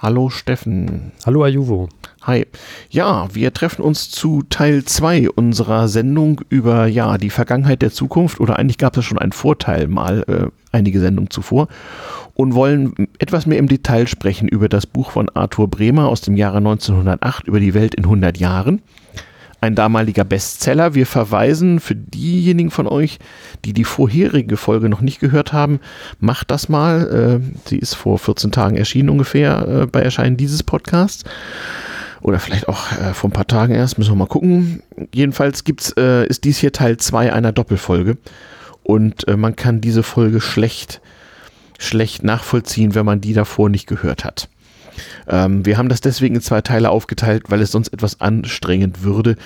Hallo Steffen. Hallo Ajuvo. Hi. Ja, wir treffen uns zu Teil 2 unserer Sendung über ja, die Vergangenheit der Zukunft oder eigentlich gab es schon einen Vorteil mal äh, einige Sendungen zuvor und wollen etwas mehr im Detail sprechen über das Buch von Arthur Bremer aus dem Jahre 1908 über die Welt in 100 Jahren ein damaliger Bestseller. Wir verweisen für diejenigen von euch, die die vorherige Folge noch nicht gehört haben, macht das mal. Äh, sie ist vor 14 Tagen erschienen ungefähr äh, bei Erscheinen dieses Podcasts. Oder vielleicht auch äh, vor ein paar Tagen erst, müssen wir mal gucken. Jedenfalls gibt's, ist dies hier Teil 2 einer Doppelfolge. Und man kann diese Folge schlecht, schlecht nachvollziehen, wenn man die davor nicht gehört hat. Ähm, wir haben das deswegen in zwei Teile aufgeteilt, weil es sonst etwas anstrengend würde.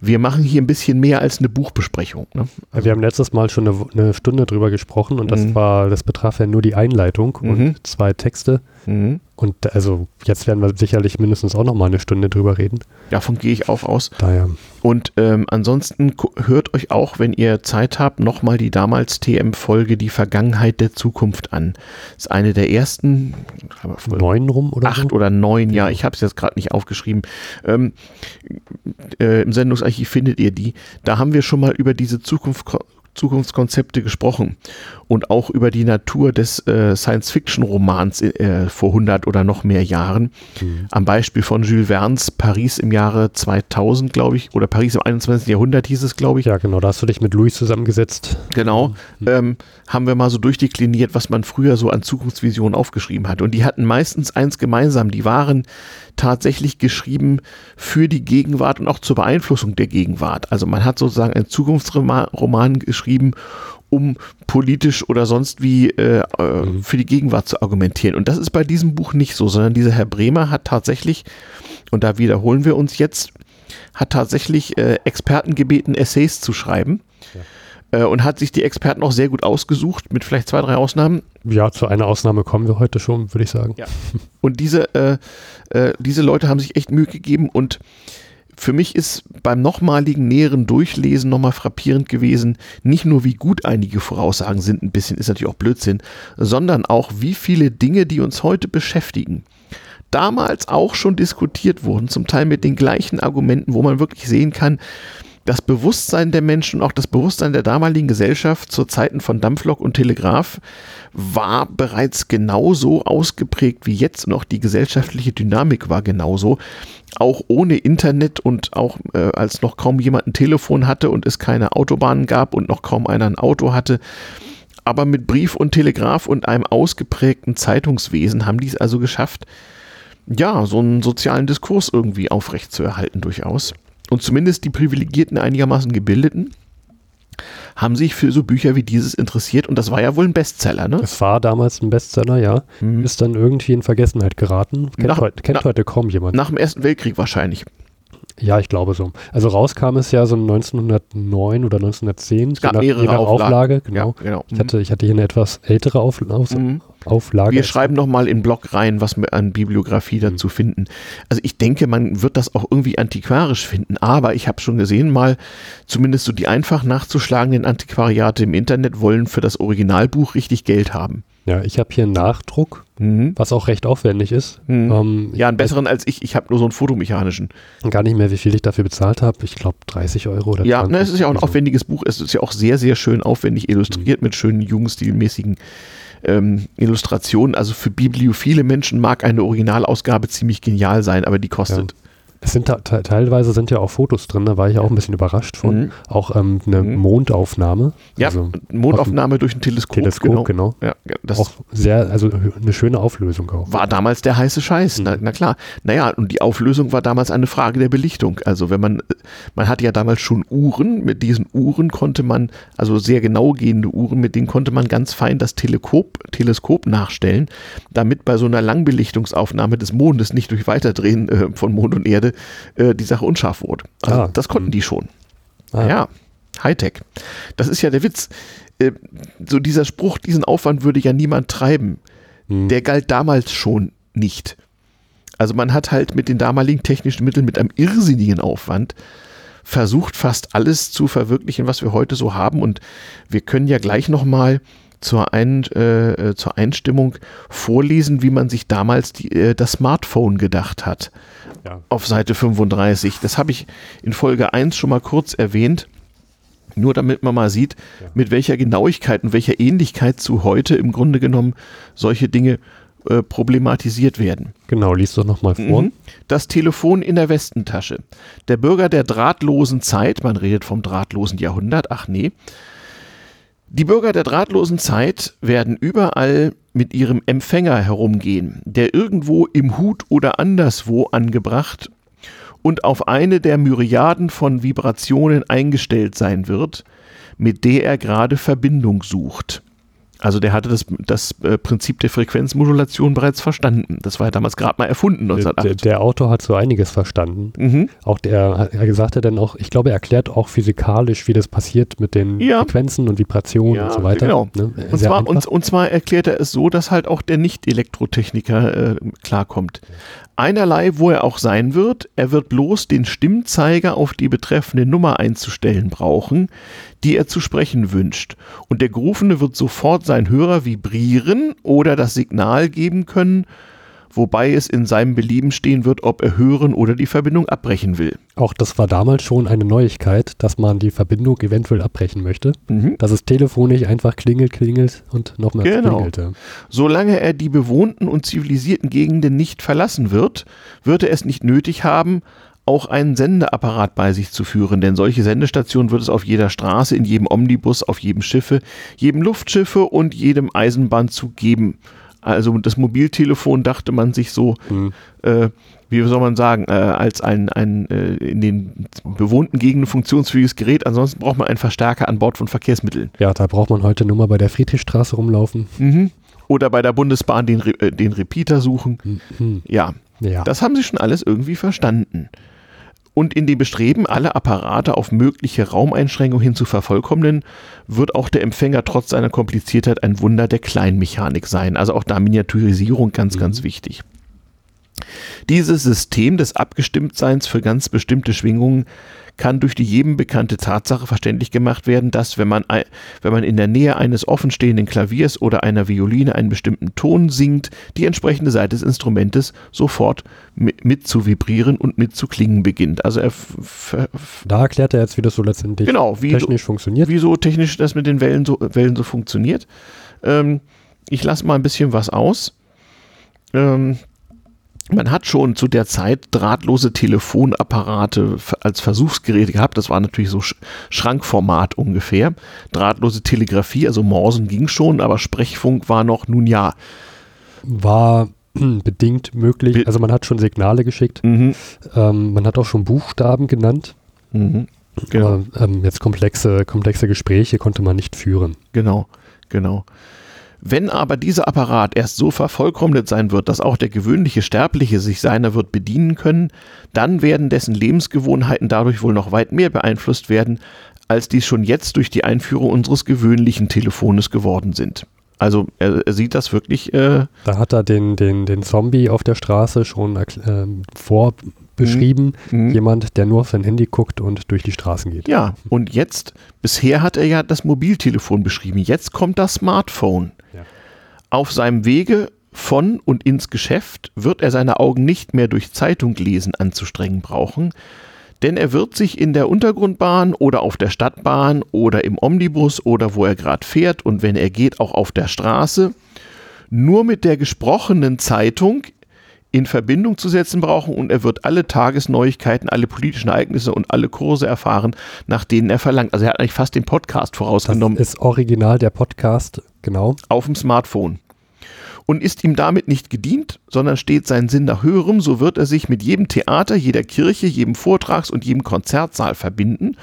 Wir machen hier ein bisschen mehr als eine Buchbesprechung. Ne? Also wir haben letztes Mal schon eine, eine Stunde drüber gesprochen und das mhm. war, das betraf ja nur die Einleitung mhm. und zwei Texte. Mhm. Und also jetzt werden wir sicherlich mindestens auch noch mal eine Stunde drüber reden. Davon gehe ich auch aus. Daher. Und ähm, ansonsten hört euch auch, wenn ihr Zeit habt, noch mal die damals TM-Folge Die Vergangenheit der Zukunft an. Das ist eine der ersten neun rum oder acht so? oder neun. Ja, ich habe es jetzt gerade nicht aufgeschrieben. Ähm, äh, Im Sendungsarchiv findet ihr die. Da haben wir schon mal über diese Zukunft Zukunftskonzepte gesprochen und auch über die Natur des äh, Science-Fiction-Romans äh, vor 100 oder noch mehr Jahren. Mhm. Am Beispiel von Jules Verne's Paris im Jahre 2000, glaube ich, oder Paris im 21. Jahrhundert hieß es, glaube ich. Ja, genau, da hast du dich mit Louis zusammengesetzt. Genau, mhm. ähm, haben wir mal so durchdekliniert, was man früher so an Zukunftsvisionen aufgeschrieben hat. Und die hatten meistens eins gemeinsam, die waren tatsächlich geschrieben für die Gegenwart und auch zur Beeinflussung der Gegenwart. Also man hat sozusagen einen Zukunftsroman geschrieben, um politisch oder sonst wie äh, äh, mhm. für die Gegenwart zu argumentieren. Und das ist bei diesem Buch nicht so, sondern dieser Herr Bremer hat tatsächlich, und da wiederholen wir uns jetzt, hat tatsächlich äh, Experten gebeten, Essays zu schreiben. Ja äh, und hat sich die Experten auch sehr gut ausgesucht, mit vielleicht zwei, drei Ausnahmen. Ja, zu einer Ausnahme kommen wir heute schon, würde ich sagen. Ja. Und diese, äh, äh, diese Leute haben sich echt Mühe gegeben und für mich ist beim nochmaligen näheren Durchlesen nochmal frappierend gewesen, nicht nur wie gut einige Voraussagen sind, ein bisschen ist natürlich auch Blödsinn, sondern auch wie viele Dinge, die uns heute beschäftigen, damals auch schon diskutiert wurden, zum Teil mit den gleichen Argumenten, wo man wirklich sehen kann, das Bewusstsein der Menschen und auch das Bewusstsein der damaligen Gesellschaft zu Zeiten von Dampflok und Telegraph war bereits genauso ausgeprägt wie jetzt und auch die gesellschaftliche Dynamik war genauso. Auch ohne Internet und auch äh, als noch kaum jemand ein Telefon hatte und es keine Autobahnen gab und noch kaum einer ein Auto hatte. Aber mit Brief und Telegraph und einem ausgeprägten Zeitungswesen haben die es also geschafft, ja, so einen sozialen Diskurs irgendwie aufrechtzuerhalten durchaus und zumindest die privilegierten, einigermaßen gebildeten, haben sich für so Bücher wie dieses interessiert und das war ja wohl ein Bestseller, ne? Es war damals ein Bestseller, ja. Mhm. Ist dann irgendwie in Vergessenheit geraten. Kennt, nach, heute, kennt na, heute kaum jemand. Nach dem Ersten Weltkrieg wahrscheinlich. Ja, ich glaube so. Also rauskam es ja so 1909 oder 1910, es gab je nach Auflage. Auflage. Genau. Ja, genau. Ich, hatte, ich hatte hier eine etwas ältere Auf, Auf, mhm. Auflage. Wir schreiben nochmal in Blog rein, was wir an Bibliografie dazu mhm. finden. Also ich denke, man wird das auch irgendwie antiquarisch finden, aber ich habe schon gesehen, mal zumindest so die einfach nachzuschlagenden Antiquariate im Internet wollen für das Originalbuch richtig Geld haben. Ja, ich habe hier einen Nachdruck, mhm. was auch recht aufwendig ist. Mhm. Ähm, ja, einen besseren als ich. Ich habe nur so einen fotomechanischen. Gar nicht mehr, wie viel ich dafür bezahlt habe. Ich glaube 30 Euro oder Ja, ne, es ist ja auch ein aufwendiges Buch. Es ist ja auch sehr, sehr schön aufwendig illustriert mhm. mit schönen jugendstilmäßigen ähm, Illustrationen. Also für bibliophile Menschen mag eine Originalausgabe ziemlich genial sein, aber die kostet. Ja. Es sind teilweise sind ja auch Fotos drin, da war ich auch ein bisschen überrascht von. Mhm. Auch ähm, eine mhm. Mondaufnahme. Ja, also Mondaufnahme durch ein Teleskop. Teleskop, genau. genau. Ja, das auch sehr, also eine schöne Auflösung auch. War damals der heiße Scheiß, mhm. na, na, klar. Naja, und die Auflösung war damals eine Frage der Belichtung. Also wenn man, man hatte ja damals schon Uhren, mit diesen Uhren konnte man, also sehr genau gehende Uhren, mit denen konnte man ganz fein das Teleskop, Teleskop nachstellen, damit bei so einer Langbelichtungsaufnahme des Mondes nicht durch Weiterdrehen äh, von Mond und Erde äh, die Sache unscharf wurde. Also ah. das konnten hm. die schon. Ah. Ja, Hightech. Das ist ja der Witz. Äh, so dieser Spruch, diesen Aufwand würde ja niemand treiben. Hm. Der galt damals schon nicht. Also man hat halt mit den damaligen technischen Mitteln mit einem irrsinnigen Aufwand versucht fast alles zu verwirklichen, was wir heute so haben. Und wir können ja gleich nochmal zur, Ein, äh, zur Einstimmung vorlesen, wie man sich damals die, äh, das Smartphone gedacht hat. Ja. Auf Seite 35. Das habe ich in Folge 1 schon mal kurz erwähnt. Nur damit man mal sieht, ja. mit welcher Genauigkeit und welcher Ähnlichkeit zu heute im Grunde genommen solche Dinge äh, problematisiert werden. Genau, liest doch nochmal vor. Mhm. Das Telefon in der Westentasche. Der Bürger der drahtlosen Zeit, man redet vom drahtlosen Jahrhundert, ach nee, die Bürger der drahtlosen Zeit werden überall mit ihrem Empfänger herumgehen, der irgendwo im Hut oder anderswo angebracht und auf eine der Myriaden von Vibrationen eingestellt sein wird, mit der er gerade Verbindung sucht. Also der hatte das, das äh, Prinzip der Frequenzmodulation bereits verstanden. Das war ja damals gerade mal erfunden, 1908. Der, der, Autor hat so einiges verstanden. Mhm. Auch der, er sagte dann auch, ich glaube, er erklärt auch physikalisch, wie das passiert mit den ja. Frequenzen und Vibrationen ja, und so weiter. Genau. Ne? Und, zwar, und, und, zwar erklärt er es so, dass halt auch der Nicht-Elektrotechniker äh, klarkommt. Einerlei, wo er auch sein wird, er wird bloß den Stimmzeiger auf die betreffende Nummer einzustellen brauchen, die er zu sprechen wünscht. Und der Gerufene wird sofort sein Hörer vibrieren oder das Signal geben können, wobei es in seinem Belieben stehen wird, ob er hören oder die Verbindung abbrechen will. Auch das war damals schon eine Neuigkeit, dass man die Verbindung eventuell abbrechen möchte. Mhm. Dass es telefonisch einfach klingelt, klingelt und nochmal genau. klingelte. Solange er die bewohnten und zivilisierten Gegenden nicht verlassen wird, wird er es nicht nötig haben, auch einen Sendeapparat bei sich zu führen, denn solche Sendestationen wird es auf jeder Straße, in jedem Omnibus, auf jedem Schiffe, jedem Luftschiffe und jedem Eisenbahnzug geben. Also das Mobiltelefon dachte man sich so, mhm. äh, wie soll man sagen, äh, als ein, ein äh, in den bewohnten Gegenden funktionsfähiges Gerät. Ansonsten braucht man einen Verstärker an Bord von Verkehrsmitteln. Ja, da braucht man heute nur mal bei der Friedrichstraße rumlaufen. Mhm. Oder bei der Bundesbahn den, äh, den Repeater suchen. Mhm. Ja. ja, das haben sie schon alles irgendwie verstanden und in dem Bestreben, alle Apparate auf mögliche Raumeinschränkungen hin zu vervollkommnen, wird auch der Empfänger trotz seiner Kompliziertheit ein Wunder der Kleinmechanik sein. Also auch da Miniaturisierung ganz, mhm. ganz wichtig. Dieses System des Abgestimmtseins für ganz bestimmte Schwingungen kann durch die jedem bekannte Tatsache verständlich gemacht werden, dass wenn man, wenn man in der Nähe eines offenstehenden Klaviers oder einer Violine einen bestimmten Ton singt, die entsprechende Seite des Instrumentes sofort mit, zu vibrieren und mit zu klingen beginnt. Also er da erklärt er jetzt, wie das so letztendlich genau, wie technisch so, funktioniert. Wieso technisch das mit den Wellen so, Wellen so funktioniert. Ähm, ich lasse mal ein bisschen was aus. Ähm, man hat schon zu der Zeit drahtlose Telefonapparate als Versuchsgeräte gehabt. Das war natürlich so Schrankformat ungefähr. Drahtlose Telegrafie, also Morsen ging schon, aber Sprechfunk war noch nun ja. War bedingt möglich. Also man hat schon Signale geschickt. Mhm. Ähm, man hat auch schon Buchstaben genannt. Mhm. Genau. Aber, ähm, jetzt komplexe, komplexe Gespräche konnte man nicht führen. Genau, genau. Wenn aber dieser Apparat erst so vervollkommnet sein wird, dass auch der gewöhnliche Sterbliche sich seiner wird bedienen können, dann werden dessen Lebensgewohnheiten dadurch wohl noch weit mehr beeinflusst werden, als dies schon jetzt durch die Einführung unseres gewöhnlichen Telefones geworden sind. Also er, er sieht das wirklich. Äh da hat er den, den, den Zombie auf der Straße schon äh, vorbeschrieben. Mhm. mhm. Jemand, der nur auf sein Handy guckt und durch die Straßen geht. Ja, und jetzt, bisher hat er ja das Mobiltelefon beschrieben. Jetzt kommt das Smartphone. Auf seinem Wege von und ins Geschäft wird er seine Augen nicht mehr durch Zeitung lesen anzustrengen brauchen, denn er wird sich in der Untergrundbahn oder auf der Stadtbahn oder im Omnibus oder wo er gerade fährt und wenn er geht auch auf der Straße nur mit der gesprochenen Zeitung in Verbindung zu setzen brauchen und er wird alle Tagesneuigkeiten, alle politischen Ereignisse und alle Kurse erfahren, nach denen er verlangt. Also er hat eigentlich fast den Podcast vorausgenommen. Das ist original der Podcast, genau. Auf dem Smartphone. Und ist ihm damit nicht gedient, sondern steht sein Sinn nach höherem, so wird er sich mit jedem Theater, jeder Kirche, jedem Vortrags- und jedem Konzertsaal verbinden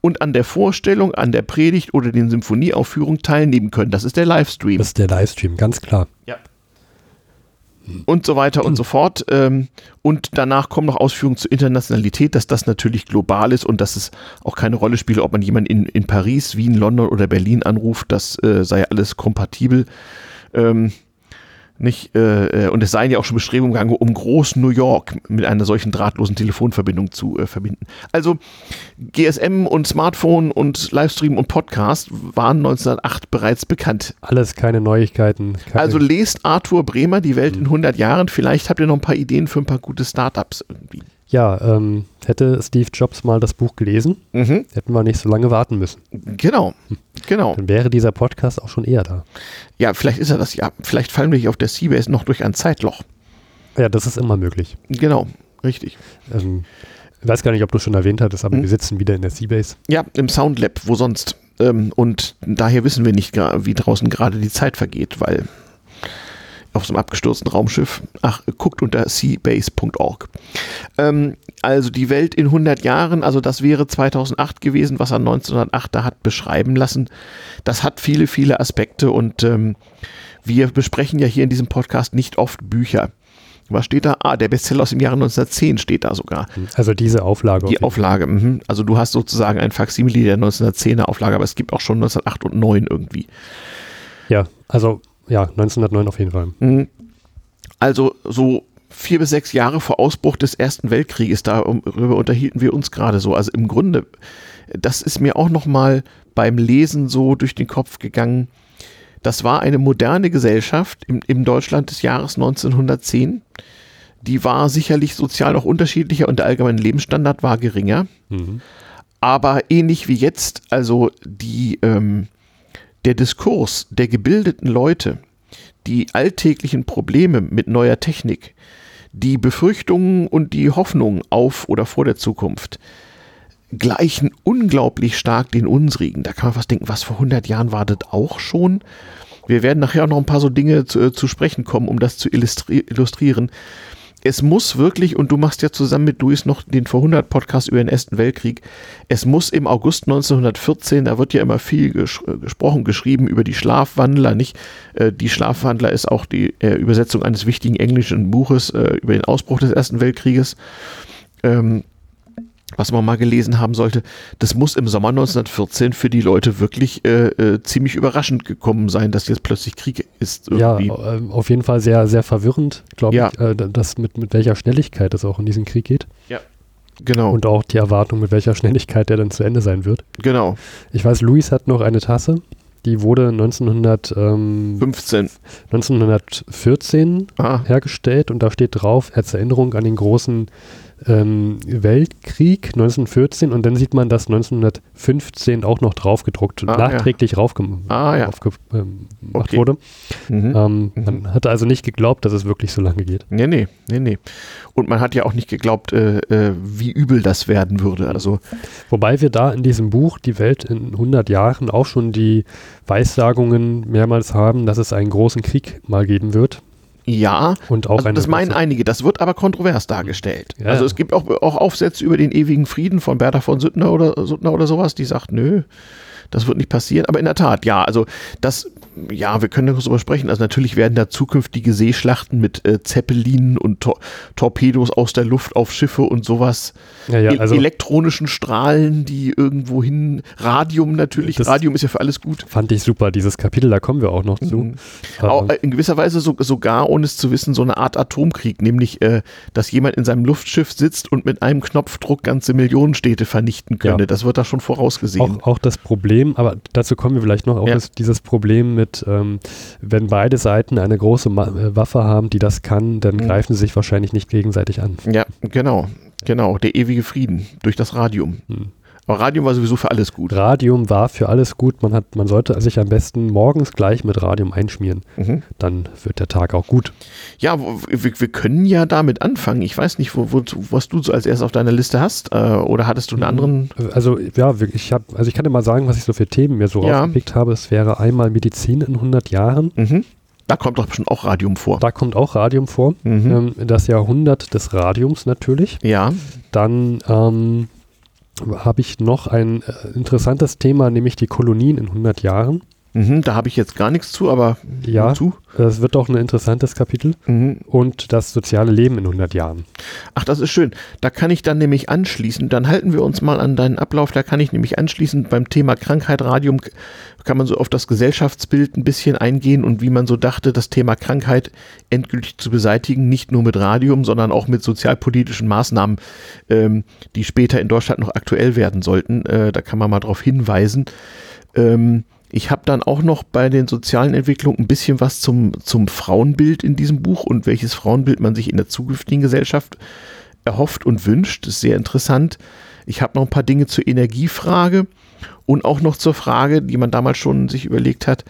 und an der Vorstellung, an der Predigt oder den Symphonieaufführungen teilnehmen können. Das ist der Livestream. Das ist der Livestream, ganz klar. Ja und so weiter und so fort. Ähm, und danach kommen noch Ausführungen zur Internationalität, dass das natürlich global ist und dass es auch keine Rolle spielt, ob man jemanden in, in Paris, Wien, London oder Berlin anruft. Das äh, sei alles kompatibel. Ähm, Nicht, äh, äh, und es seien ja auch schon Bestrebungen gegangen, um Groß New York mit einer solchen drahtlosen Telefonverbindung zu äh, verbinden. Also GSM und Smartphone und Livestream und Podcast waren 1908 bereits bekannt. Alles keine Neuigkeiten. Keine also lest Arthur Bremer, Die Welt in 100 Jahren. Vielleicht habt ihr noch ein paar Ideen für ein paar gute Startups irgendwie. Ja, ähm, hätte Steve Jobs mal das Buch gelesen, mhm. hätten wir nicht so lange warten müssen. Genau, genau. Dann wäre dieser Podcast auch schon eher da. Ja, vielleicht ist er das ja. Vielleicht fallen wir hier auf der Seabase noch durch ein Zeitloch. Ja, das ist immer möglich. Genau, richtig. Ähm, ich weiß gar nicht, ob du schon erwähnt hattest, aber mhm. wir sitzen wieder in der Seabase. Ja, im Soundlab, wo sonst. Ähm, und daher wissen wir nicht, wie draußen gerade die Zeit vergeht, weil auf so einem abgestürzten Raumschiff. Ach, guckt unter seabase.org. Ähm, also die Welt in 100 Jahren, also das wäre 2008 gewesen, was er 1908 da hat beschreiben lassen. Das hat viele, viele Aspekte und ähm, wir besprechen ja hier in diesem Podcast nicht oft Bücher. Was steht da? Ah, der Bestseller aus dem Jahre 1910 steht da sogar. Also diese Auflage. Die Auflage, mh. also du hast sozusagen ein Faksimile der 1910er Auflage, aber es gibt auch schon 1908 und 9 irgendwie. Ja, also ja, 1909 auf jeden Fall. Mhm. Also so vier bis sechs Jahre vor Ausbruch des Ersten Weltkrieges, darüber unterhielten wir uns gerade so. Also im Grunde, das ist mir auch noch mal beim Lesen so durch den Kopf gegangen. Das war eine moderne Gesellschaft im, im Deutschland des Jahres 1910. Die war sicherlich sozial noch unterschiedlicher und der allgemeine Lebensstandard war geringer. Mhm. Aber ähnlich wie jetzt, also die, ähm, der Diskurs der gebildeten Leute, die alltäglichen Probleme mit neuer Technik, die Befürchtungen und die Hoffnungen auf oder vor der Zukunft gleichen unglaublich stark den unsrigen. Da kann man was denken, was vor 100 Jahren war das auch schon? Wir werden nachher auch noch ein paar so Dinge zu, äh, zu sprechen kommen, um das zu illustri illustrieren es muss wirklich, und du machst ja zusammen mit Luis noch den vor 100 Podcast über den Ersten Weltkrieg, es muss im August 1914, da wird ja immer viel ges äh, gesprochen, geschrieben über die Schlafwandler, nicht? Äh, die Schlafwandler ist auch die äh, Übersetzung eines wichtigen englischen Buches äh, über den Ausbruch des Ersten Weltkrieges. Ähm, was man mal gelesen haben sollte, das muss im Sommer 1914 für die Leute wirklich äh, äh, ziemlich überraschend gekommen sein, dass jetzt plötzlich Krieg ist. Irgendwie. Ja, äh, auf jeden Fall sehr, sehr verwirrend, glaube ja. ich, äh, dass mit, mit welcher Schnelligkeit es auch in diesen Krieg geht. Ja. Genau. Und auch die Erwartung, mit welcher Schnelligkeit der dann zu Ende sein wird. Genau. Ich weiß, Luis hat noch eine Tasse, die wurde 1915. 1914 ah. hergestellt und da steht drauf, als Erinnerung an den großen ähm, Weltkrieg 1914 und dann sieht man, dass 1915 auch noch draufgedruckt, ah, nachträglich ja. raufgemacht ah, ja. ähm, okay. wurde. Mhm. Ähm, mhm. Man hatte also nicht geglaubt, dass es wirklich so lange geht. Nee, nee, nee, nee. Und man hat ja auch nicht geglaubt, äh, äh, wie übel das werden würde. Also Wobei wir da in diesem Buch Die Welt in 100 Jahren auch schon die Weissagungen mehrmals haben, dass es einen großen Krieg mal geben wird. Ja, und auch also das meinen einige, das wird aber kontrovers dargestellt. Ja, also es gibt auch, auch Aufsätze über den ewigen Frieden von Bertha von Suttner oder, Suttner oder sowas, die sagt, nö, das wird nicht passieren. Aber in der Tat, ja, also das ja, wir können darüber sprechen. Also natürlich werden da zukünftige Seeschlachten mit äh, Zeppelinen und Tor Torpedos aus der Luft auf Schiffe und sowas. Ja, ja, also elektronischen Strahlen, die irgendwo hin, Radium natürlich, Radium ist ja für alles gut. Fand ich super, dieses Kapitel, da kommen wir auch noch zu. Mhm. Auch, äh, in gewisser Weise so, sogar, ohne es zu wissen, so eine Art Atomkrieg, nämlich, äh, dass jemand in seinem Luftschiff sitzt und mit einem Knopfdruck ganze Millionenstädte vernichten könnte. Ja. Das wird da schon vorausgesehen. Auch, auch, das Problem, aber dazu kommen wir vielleicht noch, auch das, dieses Problem mit mit, ähm, wenn beide Seiten eine große Ma äh, Waffe haben, die das kann, dann mhm. greifen sie sich wahrscheinlich nicht gegenseitig an. Ja, genau, genau, der ewige Frieden durch das Radium. Mhm. Aber Radium war sowieso für alles gut. Radium war für alles gut. Man, hat, man sollte sich am besten morgens gleich mit Radium einschmieren. Mhm. Dann wird der Tag auch gut. Ja, wir, wir, können ja damit anfangen. Ich weiß nicht, wo, wo, was du so als erstes auf deiner Liste hast. Äh, oder hattest du einen anderen? Also, ja, ich, hab, also ich kann dir mal sagen, was ich so für Themen mir so ja. rausgepickt habe. Es wäre einmal Medizin in 100 Jahren. Mhm. Da kommt doch bestimmt auch Radium vor. Da kommt auch Radium vor. Mhm. Ähm, das Jahrhundert des Radiums natürlich. Ja. Dann ähm, habe ich noch ein äh, interessantes Thema, nämlich die Kolonien in 100 Jahren. Mhm, da habe ich jetzt gar nichts zu, aber ja, zu. es wird doch ein interessantes Kapitel. Mhm. Und das soziale Leben in 100 Jahren. Ach, das ist schön. Da kann ich dann nämlich anschließen, dann halten wir uns mal an deinen Ablauf, da kann ich nämlich anschließend beim Thema Krankheit, Radium, kann man so auf das Gesellschaftsbild ein bisschen eingehen und wie man so dachte, das Thema Krankheit endgültig zu beseitigen, nicht nur mit Radium, sondern auch mit sozialpolitischen Maßnahmen, ähm, die später in Deutschland noch aktuell werden sollten. Äh, da kann man mal darauf hinweisen. Ähm, ich habe dann auch noch bei den sozialen Entwicklungen ein bisschen was zum, zum Frauenbild in diesem Buch und welches Frauenbild man sich in der zukünftigen Gesellschaft erhofft und wünscht. Das ist sehr interessant. Ich habe noch ein paar Dinge zur Energiefrage und auch noch zur Frage, die man damals schon sich überlegt hat,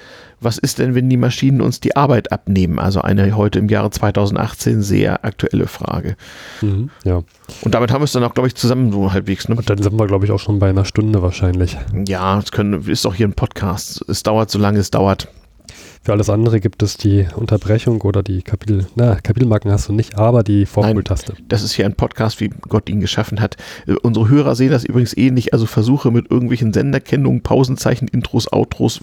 was ist denn, wenn die Maschinen uns die Arbeit abnehmen? Also eine heute im Jahre 2018 sehr aktuelle Frage. Mhm, ja. Und damit haben wir es dann auch, glaube ich, zusammen so halbwegs. Ne? Und dann sind wir, glaube ich, auch schon bei einer Stunde wahrscheinlich. Ja, es können, ist doch hier ein Podcast. Es dauert, solange es dauert. Für alles andere gibt es die Unterbrechung oder die Kapitel, na, Kapitelmarken hast du nicht, aber die Vorspultaste. Das ist hier ein Podcast, wie Gott ihn geschaffen hat. Äh, unsere Hörer sehen das übrigens ähnlich. Also Versuche mit irgendwelchen Senderkennungen, Pausenzeichen, Intros, Outros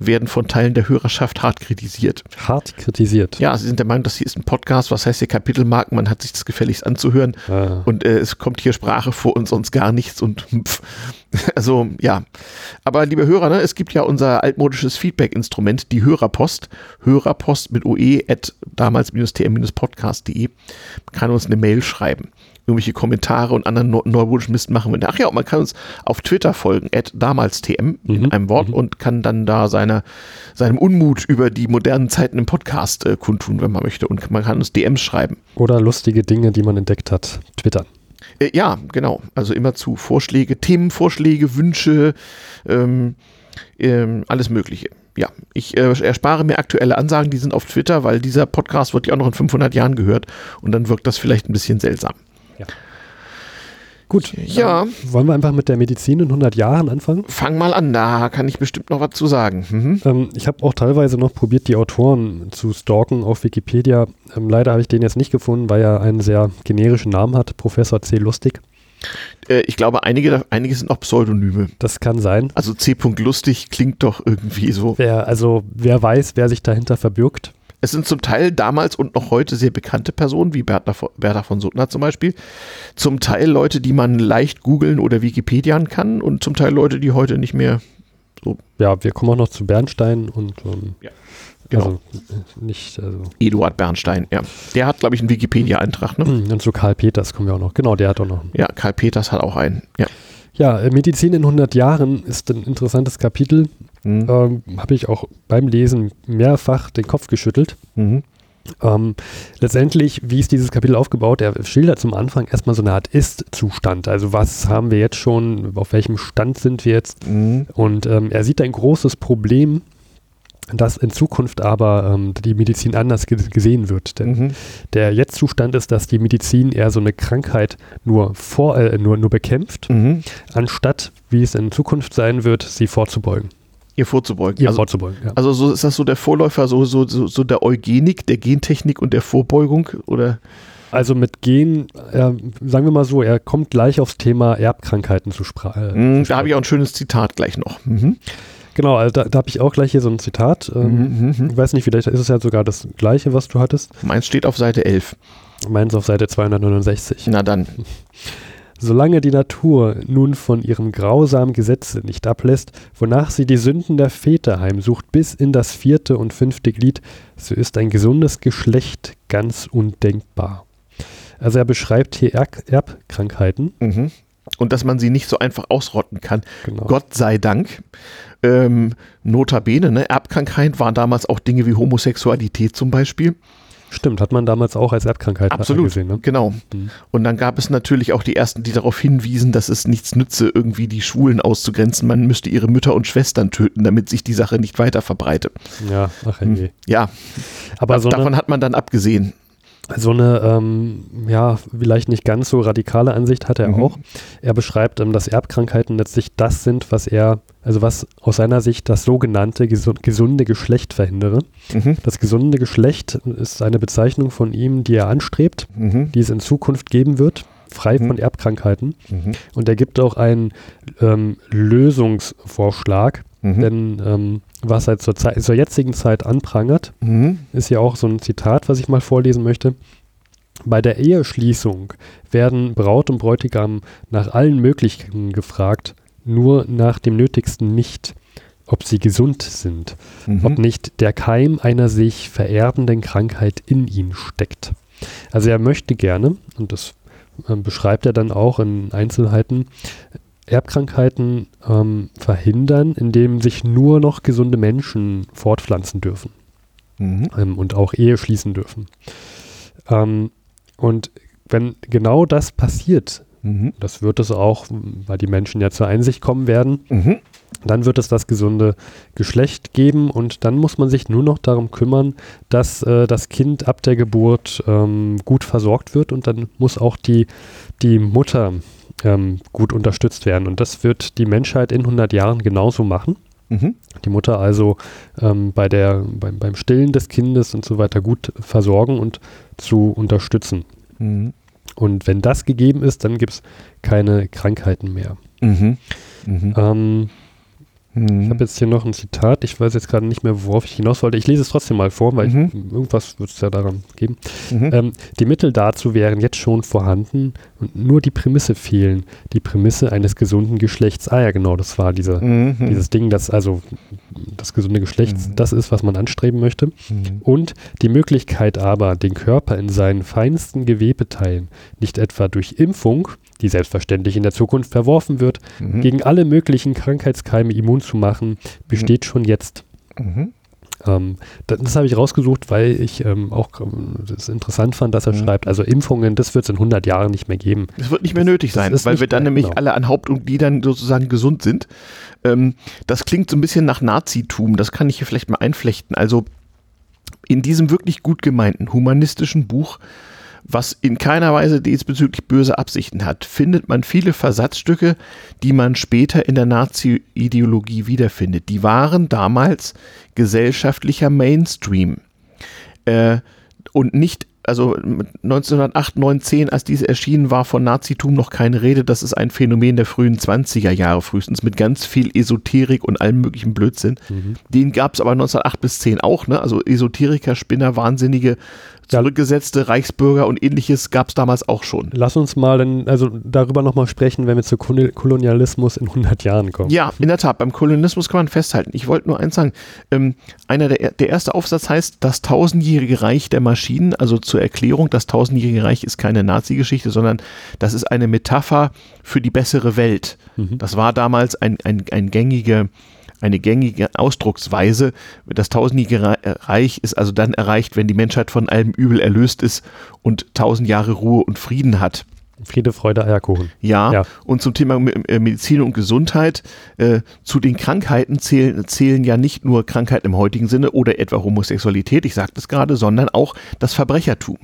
werden von Teilen der Hörerschaft hart kritisiert. Hart kritisiert? Ja, sie sind der Meinung, das hier ist ein Podcast. Was heißt hier Kapitelmarken? Man hat sich das gefälligst anzuhören. Ah. Und äh, es kommt hier Sprache vor und sonst gar nichts. Und pff. also ja. Aber liebe Hörer, ne, es gibt ja unser altmodisches Feedback-Instrument, die Hörerpost. Hörerpost, mit oe at damals-tm-podcast.de. Man kann uns eine Mail schreiben irgendwelche Kommentare und anderen neurologischen Mist machen. Ach ja, und man kann uns auf Twitter folgen, at damals-tm in mhm. einem Wort mhm. und kann dann da seine, seinem Unmut über die modernen Zeiten im Podcast äh, kundtun, wenn man möchte. Und man kann uns DMs schreiben. Oder lustige Dinge, die man entdeckt hat, twittern. Äh, ja, genau. Also immer zu Vorschläge, Themenvorschläge, Wünsche, ähm, ähm, alles Mögliche ja, ich äh, erspare mir aktuelle Ansagen, die sind auf Twitter, weil dieser Podcast wird ja auch noch in 500 Jahren gehört und dann wirkt das vielleicht ein bisschen seltsam. Ja. Gut, ja. wollen wir einfach mit der Medizin in 100 Jahren anfangen? Fang mal an, da kann ich bestimmt noch was zu sagen. Mhm. Ähm, ich habe auch teilweise noch probiert, die Autoren zu stalken auf Wikipedia. Ähm, leider habe ich den jetzt nicht gefunden, weil er einen sehr generischen Namen hat, Professor C. Lustig. Äh, ich glaube, einige, einige sind auch Pseudonyme. Das kann sein. Also C. Lustig klingt doch irgendwie so. Wer, also wer weiß, wer sich dahinter verbirgt. Es sind zum Teil damals und noch heute sehr bekannte Personen, wie Bertha, Bertha von Suttner zum Beispiel. Zum Teil Leute, die man leicht googeln oder Wikipedian kann und zum Teil Leute, die heute nicht mehr so. Ja, wir kommen auch noch zu Bernstein und ähm, ja. Genau. Also nicht. Also Eduard Bernstein, ja. Der hat, glaube ich, einen Wikipedia-Eintrag. Ne? Hm, und zu Karl Peters kommen wir auch noch. Genau, der hat auch noch. Ja, Karl Peters hat auch einen. Ja. Ja, äh, Medizin in 100 Jahren ist ein interessantes Kapitel. Mhm. Ähm, Habe ich auch beim Lesen mehrfach den Kopf geschüttelt. Mhm. Ähm, letztendlich, wie ist dieses Kapitel aufgebaut? Er schildert zum Anfang erstmal so eine Art Ist-Zustand. Also was haben wir jetzt schon, auf welchem Stand sind wir jetzt? Mhm. Und ähm, er sieht ein großes Problem dass in Zukunft aber ähm, die Medizin anders gesehen wird. Denn mhm. der Jetztzustand ist, dass die Medizin eher so eine Krankheit nur, vor, äh, nur, nur bekämpft, mhm. anstatt, wie es in Zukunft sein wird, sie vorzubeugen. Ihr vorzubeugen. Ihr also, vorzubeugen, ja. Also so ist das so der Vorläufer, so, so, so, so der Eugenik, der Gentechnik und der Vorbeugung, oder? Also mit Gen, äh, sagen wir mal so, er kommt gleich aufs Thema Erbkrankheiten zu, spra äh, mhm, Da habe ich auch ein schönes Zitat gleich noch. Mhm. Genau, also da, da habe ich auch gleich hier so ein Zitat. Ähm, mhm, mhm, ich weiß nicht, vielleicht ist es ja sogar das gleiche, was du hattest. Meins steht auf Seite 11. Meins auf Seite 269. Na dann. Solange die Natur nun von ihrem grausamen Gesetze nicht ablässt, wonach sie die Sünden der Väter heimsucht bis in das vierte und fünfte Glied, so ist ein gesundes Geschlecht ganz undenkbar. Also er beschreibt hier er Erbkrankheiten. Mhm. Und dass man sie nicht so einfach ausrotten kann. Genau. Gott sei Dank. Ähm, notabene, ne? Erbkrankheit waren damals auch Dinge wie Homosexualität zum Beispiel. Stimmt, hat man damals auch als Erbkrankheit Absolut, gesehen. Ne? Genau. Mhm. Und dann gab es natürlich auch die ersten, die darauf hinwiesen, dass es nichts nütze, irgendwie die Schwulen auszugrenzen. Man müsste ihre Mütter und Schwestern töten, damit sich die Sache nicht weiter verbreite. Ja, ach hm. Ja, aber so davon hat man dann abgesehen so eine, ähm, ja, vielleicht nicht ganz so radikale Ansicht hat er mhm. auch. Er beschreibt, ähm, dass Erbkrankheiten letztlich das sind, was er, also was aus seiner Sicht das sogenannte gesund, gesunde Geschlecht verhindere. Mhm. Das gesunde Geschlecht ist eine Bezeichnung von ihm, die er anstrebt, mhm. die es in Zukunft geben wird, frei mhm. von Erbkrankheiten. Mhm. Und er gibt auch einen ähm, Lösungsvorschlag, Mhm. Denn ähm, was er zur, Zeit, zur jetzigen Zeit anprangert, mhm. ist ja auch so ein Zitat, was ich mal vorlesen möchte. Bei der Eheschließung werden Braut und Bräutigam nach allen Möglichkeiten gefragt, nur nach dem Nötigsten nicht, ob sie gesund sind, mhm. ob nicht der Keim einer sich vererbenden Krankheit in ihnen steckt. Also er möchte gerne, und das äh, beschreibt er dann auch in Einzelheiten, Erbkrankheiten ähm, verhindern, indem sich nur noch gesunde Menschen fortpflanzen dürfen mhm. ähm, und auch Ehe schließen dürfen. Ähm, und wenn genau das passiert, mhm. das wird es auch, weil die Menschen ja zur Einsicht kommen werden, mhm. dann wird es das gesunde Geschlecht geben und dann muss man sich nur noch darum kümmern, dass äh, das Kind ab der Geburt ähm, gut versorgt wird und dann muss auch die, die Mutter ähm, gut unterstützt werden. Und das wird die Menschheit in 100 Jahren genauso machen. Mhm. Die Mutter also ähm, bei der, beim, beim Stillen des Kindes und so weiter gut versorgen und zu unterstützen. Mhm. Und wenn das gegeben ist, dann gibt es keine Krankheiten mehr. Mhm. mhm. Ähm, Mhm. Ich habe jetzt hier noch ein Zitat. Ich weiß jetzt gerade nicht mehr, worauf ich hinaus wollte. Ich lese es trotzdem mal vor, weil mhm. ich, irgendwas wird es ja daran geben. Mhm. Ähm, die Mittel dazu wären jetzt schon vorhanden und nur die Prämisse fehlen. Die Prämisse eines gesunden Geschlechts. Ah ja, genau, das war diese, mhm. dieses Ding, dass also das gesunde Geschlecht mhm. das ist, was man anstreben möchte. Mhm. Und die Möglichkeit aber, den Körper in seinen feinsten Gewebeteilen nicht etwa durch Impfung die selbstverständlich in der Zukunft verworfen wird, mhm. gegen alle möglichen Krankheitskeime immun zu machen, besteht mhm. schon jetzt. Mhm. Ähm, das, das habe ich rausgesucht, weil ich ähm, auch ähm, das interessant fand, dass er mhm. schreibt, also Impfungen, das wird es in 100 Jahren nicht mehr geben. Es wird nicht mehr nötig sein, weil wir dann mehr, nämlich genau. alle an Haupt und Gliedern sozusagen gesund sind. Ähm, das klingt so ein bisschen nach Nazitum, das kann ich hier vielleicht mal einflechten. Also in diesem wirklich gut gemeinten humanistischen Buch was in keiner Weise diesbezüglich böse Absichten hat, findet man viele Versatzstücke, die man später in der Nazi-Ideologie wiederfindet. Die waren damals gesellschaftlicher Mainstream äh, und nicht also 1908, 1910, als diese erschienen, war von Nazitum noch keine Rede. Das ist ein Phänomen der frühen 20er Jahre frühestens mit ganz viel Esoterik und allem möglichen Blödsinn. Mhm. Den gab es aber 1908 bis 10 auch. Ne? Also Esoteriker, Spinner, Wahnsinnige zurückgesetzte Reichsbürger und ähnliches gab es damals auch schon. Lass uns mal dann, also darüber nochmal sprechen, wenn wir zu Kolonialismus in 100 Jahren kommen. Ja, in der Tat, beim Kolonialismus kann man festhalten. Ich wollte nur eins sagen, ähm, einer der, der erste Aufsatz heißt Das tausendjährige Reich der Maschinen, also zur Erklärung, das tausendjährige Reich ist keine Nazi-Geschichte, sondern das ist eine Metapher für die bessere Welt. Mhm. Das war damals ein, ein, ein gängige eine gängige Ausdrucksweise. Das tausendjährige Reich ist also dann erreicht, wenn die Menschheit von allem Übel erlöst ist und tausend Jahre Ruhe und Frieden hat. Friede, Freude, Eierkuchen. Ja, ja. und zum Thema äh, Medizin und Gesundheit, äh, zu den Krankheiten zählen, zählen ja nicht nur Krankheiten im heutigen Sinne oder etwa Homosexualität, ich sagte es gerade, sondern auch das Verbrechertum.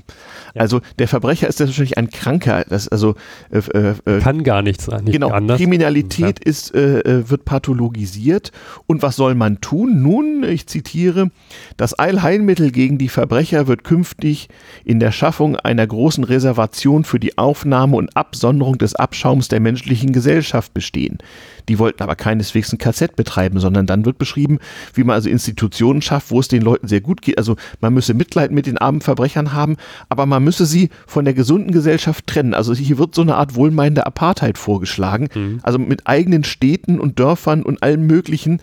Also der Verbrecher ist natürlich ein Kranker. Das also äh, äh, äh, kann gar nichts nicht genau. Anders. Kriminalität ja. ist äh, äh, wird pathologisiert und was soll man tun? Nun, ich zitiere: Das Allheilmittel gegen die Verbrecher wird künftig in der Schaffung einer großen Reservation für die Aufnahme und Absonderung des Abschaums der menschlichen Gesellschaft bestehen. Die wollten aber keineswegs ein KZ betreiben, sondern dann wird beschrieben, wie man also Institutionen schafft, wo es den Leuten sehr gut geht. Also man müsse Mitleid mit den armen Verbrechern haben, aber man müsse sie von der gesunden Gesellschaft trennen. Also hier wird so eine Art wohlmeinende Apartheid vorgeschlagen. Mhm. Also mit eigenen Städten und Dörfern und allem Möglichen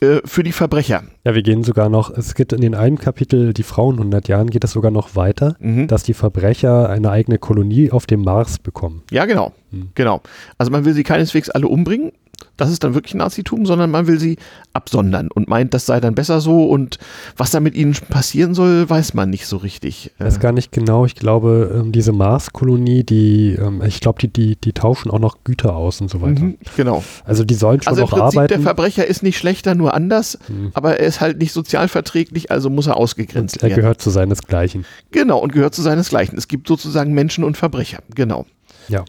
äh, für die Verbrecher. Ja, wir gehen sogar noch, es geht in den einen Kapitel, die Frauen 100 Jahren, geht es sogar noch weiter, mhm. dass die Verbrecher eine eigene Kolonie auf dem Mars bekommen. Ja, genau. Mhm. Genau. Also man will sie keineswegs alle umbringen, das ist dann wirklich Nazitum, sondern man will sie absondern und meint, das sei dann besser so und was da mit ihnen passieren soll, weiß man nicht so richtig. Ich weiß gar nicht genau. Ich glaube, ähm, diese Mars-Kolonie, die, ähm, ich glaube, die, die, die tauschen auch noch Güter aus und so weiter. Mhm, genau. Also die sollen schon also noch Prinzip, arbeiten. Der Verbrecher ist nicht schlechter, nur anders, mhm. aber er ist halt nicht sozialverträglich, also muss er ausgegrenzt und er werden. Er gehört zu seinesgleichen. Genau, und gehört zu seinesgleichen. Es gibt sozusagen Menschen und Verbrecher, genau. Ja.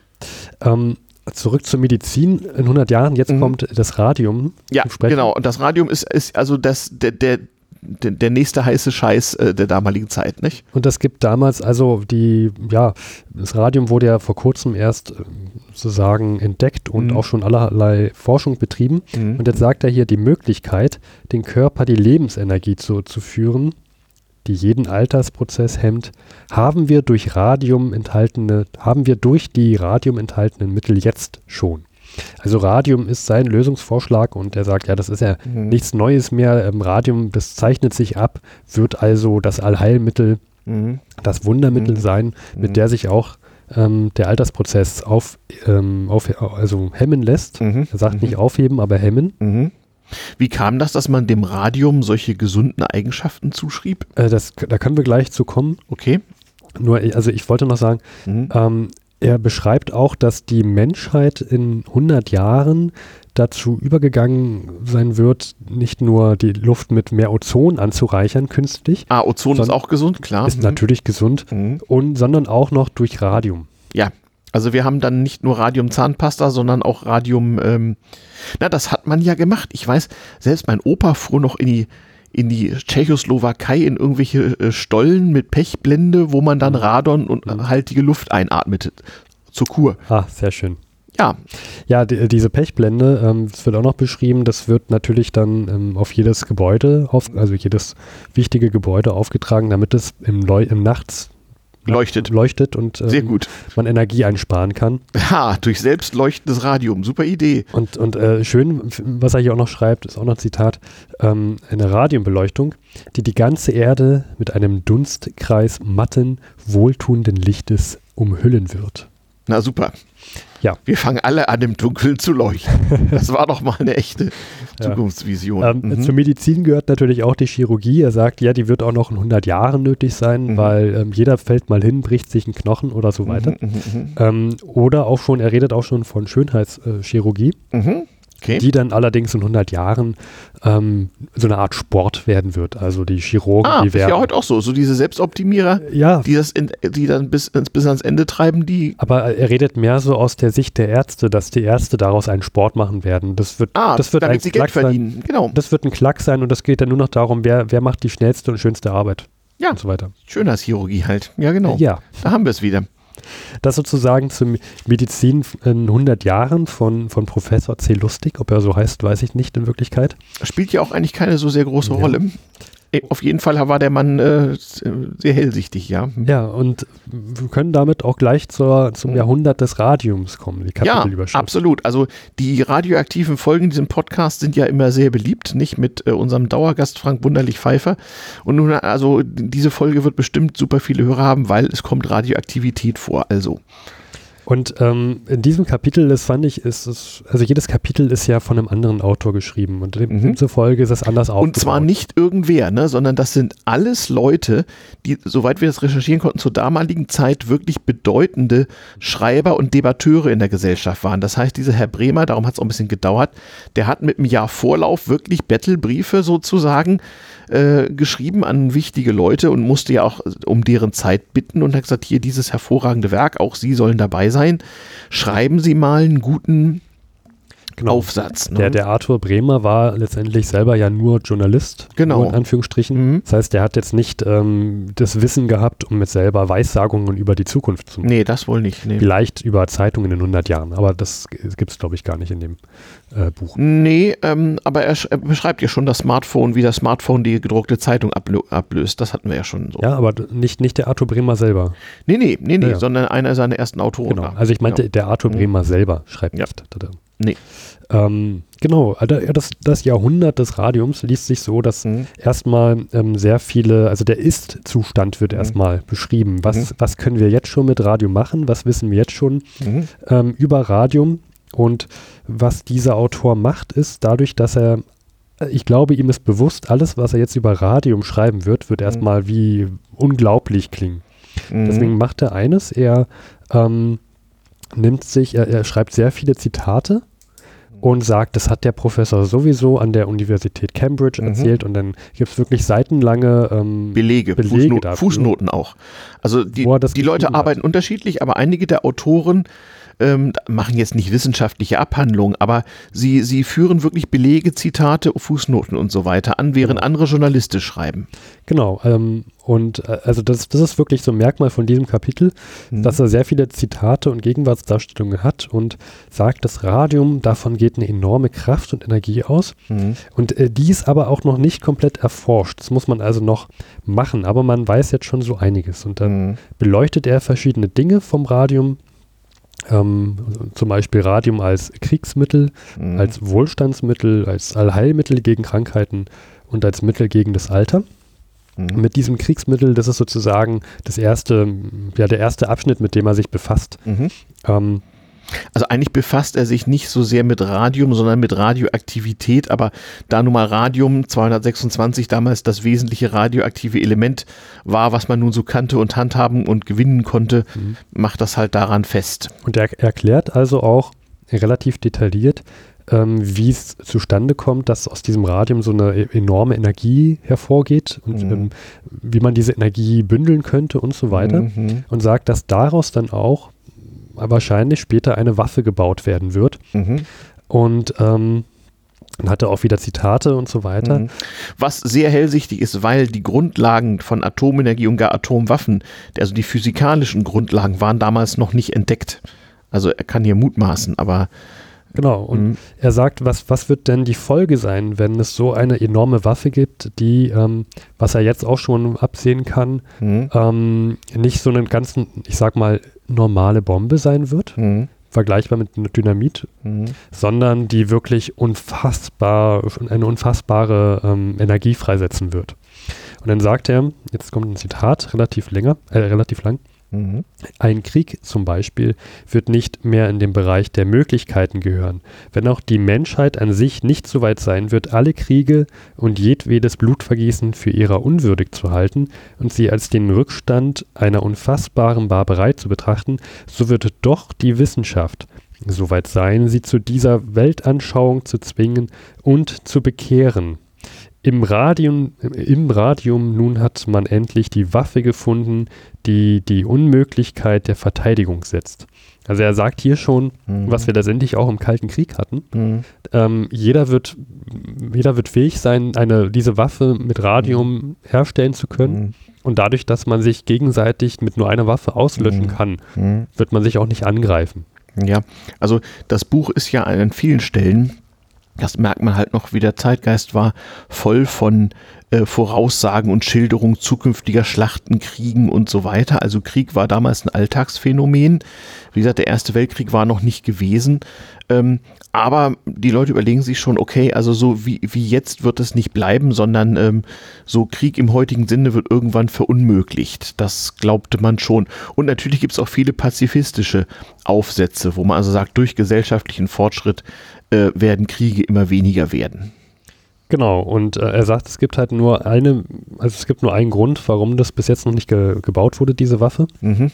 Ähm, zurück zur Medizin in 100 Jahren. Jetzt mhm. kommt das Radium. Ja, genau. Und das Radium ist, ist also das, der, der, der, nächste heiße Scheiß äh, der damaligen Zeit, nicht? Und das gibt damals, also die, ja, das Radium wurde ja vor kurzem erst äh, sozusagen entdeckt und mhm. auch schon allerlei Forschung betrieben. Mhm. Und jetzt sagt er hier die Möglichkeit, den Körper die Lebensenergie zu, zu führen, die jeden Altersprozess hemmt, haben wir durch Radium enthaltene, haben wir durch die Radium enthaltenen Mittel jetzt schon. Also Radium ist sein Lösungsvorschlag und er sagt, ja, das ist ja mhm. nichts Neues mehr. Ähm, Radium, das zeichnet sich ab, wird also das Allheilmittel, mhm. das Wundermittel mhm. sein, mit mhm. der sich auch ähm, der Altersprozess auf, ähm, auf, also hemmen lässt. Mhm. Er sagt nicht mhm. aufheben, aber hemmen. Wie kam das, dass man dem Radium solche gesunden Eigenschaften zuschrieb? Äh, das, da können wir gleich zu kommen. Okay. Nur, also ich wollte noch sagen, mhm. ähm, er beschreibt auch, dass die Menschheit in 100 Jahren dazu übergegangen sein wird, nicht nur die Luft mit mehr Ozon anzureichern künstlich. Ah, Ozon ist auch gesund, klar. Ist mhm. natürlich gesund, mhm. und, sondern auch noch durch Radium. Ja, also wir haben dann nicht nur Radium-Zahnpasta, sondern auch Radium, ähm, na, das hat man ja gemacht. Ich weiß, selbst mein Opa fuhr noch in die in die Tschechoslowakei in irgendwelche äh, Stollen mit Pechblende, wo man dann mhm. Radon und mhm. haltige Luft einatmete. Zur Kur. Ah, sehr schön. Ja. Ja, die, diese Pechblende, ähm, das wird auch noch beschrieben, das wird natürlich dann ähm, auf jedes Gebäude, auf, also jedes wichtige Gebäude aufgetragen, damit es im, Leu im Nachts leuchtet. Leuchtet und ähm, Sehr gut. man Energie einsparen kann. Ha, durch selbstleuchtendes Radium. Super Idee. Und, und äh, schön, was er hier auch noch schreibt, ist auch noch ein Zitat, ähm, eine Radiumbeleuchtung, die die ganze Erde mit einem Dunstkreis matten, wohltuenden Lichtes umhüllen wird. Na super. Ja. Wir fangen alle an, im Dunkeln zu leuchten. Das war doch mal eine echte Zukunftsvision. Ähm, mhm. Zur Medizin gehört natürlich auch die Chirurgie. Er sagt, ja, die wird auch noch in 100 Jahren nötig sein, mhm. weil ähm, jeder fällt mal hin, bricht sich einen Knochen oder so mhm, weiter. Mhm, mhm, ähm, oder auch schon, er redet auch schon von Schönheitschirurgie. Mhm okay. die dann allerdings in 100 Jahren ähm, so eine Art Sport werden wird. Also die Chirurgen, ah, die werden. ja heute auch so, so diese Selbstoptimierer, ja. die das in, die dann bis, bis ans Ende treiben, die. Aber er redet mehr so aus der Sicht der Ärzte, dass die Ärzte daraus einen Sport machen werden. Das wird, ah, das wird ein sie Klack Geld verdienen. Sein. Genau. Das wird ein Klack sein und das geht dann nur noch darum, wer, wer macht die schnellste und schönste Arbeit. Ja. Und so weiter. Schönheitschirurgie halt. Ja, genau. Ja. Da haben wir es wieder. Das sozusagen zur Medizin in 100 Jahren von, von Professor C. Lustig, ob er so heißt, weiß ich nicht in Wirklichkeit. Spielt ja auch eigentlich keine so sehr große ja. Rolle. Äh, auf jeden Fall war der Mann äh, sehr hellsichtig, ja. Ja, und wir können damit auch gleich zur, zum Jahrhundert des Radiums kommen, die Ja, absolut. Also die radioaktiven Folgen in diesem Podcast sind ja immer sehr beliebt, nicht mit äh, unserem Dauergast Frank Wunderlich Pfeiffer. Und nun, also diese Folge wird bestimmt super viele Hörer haben, weil es kommt Radioaktivität vor. Also. Und ähm, in diesem Kapitel, das fand ich, ist es, also jedes Kapitel ist ja von einem anderen Autor geschrieben und mhm. demzufolge ist es anders aufgebaut. Und zwar nicht irgendwer, ne, sondern das sind alles Leute, die, soweit wir das recherchieren konnten, zur damaligen Zeit wirklich bedeutende Schreiber und Debatteure in der Gesellschaft waren. Das heißt, dieser Herr Bremer, darum hat es auch ein bisschen gedauert, der hat mit einem Jahr Vorlauf wirklich Battlebriefe sozusagen äh, geschrieben an wichtige Leute und musste ja auch um deren Zeit bitten und hat gesagt, hier dieses hervorragende Werk, auch Sie sollen dabei sein. Schreiben Sie mal einen guten genau. Aufsatz. Ne? Der, der Arthur Bremer war letztendlich selber ja nur Journalist, genau. in Anführungsstrichen. Mhm. Das heißt, der hat jetzt nicht ähm, das Wissen gehabt, um mit selber Weissagungen über die Zukunft zu machen. Nee, das wohl nicht. Nee. Vielleicht über Zeitungen in 100 Jahren, aber das gibt es, glaube ich, gar nicht in dem äh, Buch. Nee, ähm, aber er, er, beschreibt ja schon das Smartphone, wie das Smartphone die gedruckte Zeitung ablö ablöst. Das hatten wir ja schon so. Ja, aber nicht, nicht der Arthur Bremer selber. Nee, nee, nee, nee, ja, ja. sondern einer seiner ersten Autoren. Genau. Also ich meinte, genau. der Arthur mhm. Bremer selber schreibt ja. nicht. Nee. Ähm, genau, das, das, Jahrhundert des Radiums liest sich so, dass mhm. erstmal ähm, sehr viele, also der Ist-Zustand wird mhm. erstmal beschrieben. Was, mhm. was können wir jetzt schon mit Radium machen? Was wissen wir jetzt schon mhm. ähm, über Radium? Und was dieser Autor macht, ist dadurch, dass er, äh, ich glaube, ihm ist bewusst, alles, was er jetzt über Radium schreiben wird, wird mhm. erstmal wie unglaublich klingen. Mhm. Deswegen macht er eines, er ähm, nimmt sich, er, er schreibt sehr viele Zitate und sagt, das hat der Professor sowieso an der Universität Cambridge mhm. erzählt und dann gibt es wirklich seitenlange ähm, Belege, Belege Fußnoten, Fußnoten auch. Also die, die Leute arbeiten hat. unterschiedlich, aber einige der Autoren ähm, machen jetzt nicht wissenschaftliche Abhandlungen, aber sie, sie führen wirklich Belege, Zitate, Fußnoten und so weiter an, während genau. andere Journalistisch schreiben. Genau, ähm, und äh, also das, das ist wirklich so ein Merkmal von diesem Kapitel, mhm. dass er sehr viele Zitate und Gegenwartsdarstellungen hat und sagt, das Radium, davon geht eine enorme Kraft und Energie aus. Mhm. Und äh, die ist aber auch noch nicht komplett erforscht. Das muss man also noch machen, aber man weiß jetzt schon so einiges. Und dann mhm. beleuchtet er verschiedene Dinge vom Radium, ähm, zum Beispiel Radium als Kriegsmittel, mhm. als Wohlstandsmittel, als Allheilmittel gegen Krankheiten und als Mittel gegen das Alter. Mhm. Mit diesem Kriegsmittel, das ist sozusagen das erste, ja, der erste Abschnitt, mit dem er sich befasst. Mhm. Ähm, also eigentlich befasst er sich nicht so sehr mit Radium, sondern mit Radioaktivität, aber da nun mal Radium 226 damals das wesentliche radioaktive Element war, was man nun so kannte und handhaben und gewinnen konnte, mhm. macht das halt daran fest. Und er erklärt also auch relativ detailliert, ähm, wie es zustande kommt, dass aus diesem Radium so eine e-, enorme Energie hervorgeht und mhm. ähm, wie man diese Energie bündeln könnte und so weiter. Mhm. Und sagt, dass daraus dann auch wahrscheinlich später eine Waffe gebaut werden wird. Mhm. Und ähm, dann hat er auch wieder Zitate und so weiter. Mhm. Was sehr hellsichtig ist, weil die Grundlagen von Atomenergie und gar Atomwaffen, also die physikalischen Grundlagen, waren damals noch nicht entdeckt. Also er kann hier mutmaßen, aber Genau, und mhm. er sagt, was, was wird denn die Folge sein, wenn es so eine enorme Waffe gibt, die, ähm, was er jetzt auch schon absehen kann, mhm. ähm, nicht so eine ganz, ich sag mal, normale Bombe sein wird, mhm. vergleichbar mit Dynamit, mhm. sondern die wirklich unfassbar, eine unfassbare ähm, Energie freisetzen wird. Und dann sagt er, jetzt kommt ein Zitat, relativ länger, äh, relativ lang, Ein Krieg zum Beispiel wird nicht mehr in den Bereich der Möglichkeiten gehören. Wenn auch die Menschheit an sich nicht so weit sein wird, alle Kriege und jedwedes Blutvergießen für ihrer unwürdig zu halten und sie als den Rückstand einer unfassbaren Barbarei zu betrachten, so wird doch die Wissenschaft so weit sein, sie zu dieser Weltanschauung zu zwingen und zu bekehren. Im Radium, Im Radium nun hat man endlich die Waffe gefunden, die die Unmöglichkeit der Verteidigung setzt. Also er sagt hier schon, mhm. was wir letztendlich auch im Kalten Krieg hatten. Mhm. Ähm, jeder, wird, jeder wird fähig sein, eine, diese Waffe mit Radium mhm. herstellen zu können. Mhm. Und dadurch, dass man sich gegenseitig mit nur einer Waffe auslöschen mhm. kann, mhm. wird man sich auch nicht angreifen. Ja, also das Buch ist ja an vielen Stellen das merkt man halt noch, wie der Zeitgeist war, voll von äh, Voraussagen und Schilderungen zukünftiger Schlachten, Kriegen und so weiter. Also Krieg war damals ein Alltagsphänomen. Wie gesagt, der Erste Weltkrieg war noch nicht gewesen. Ähm, aber die Leute überlegen sich schon, okay, also so wie, wie jetzt wird es nicht bleiben, sondern ähm, so Krieg im heutigen Sinne wird irgendwann verunmöglicht. Das glaubte man schon. Und natürlich gibt es auch viele pazifistische Aufsätze, wo man also sagt, durch gesellschaftlichen Fortschritt äh, werden Kriege immer weniger werden. Genau, und äh, er sagt, es gibt halt nur eine, also es gibt nur einen Grund, warum das bis jetzt noch nicht ge gebaut wurde, diese Waffe. Mhm.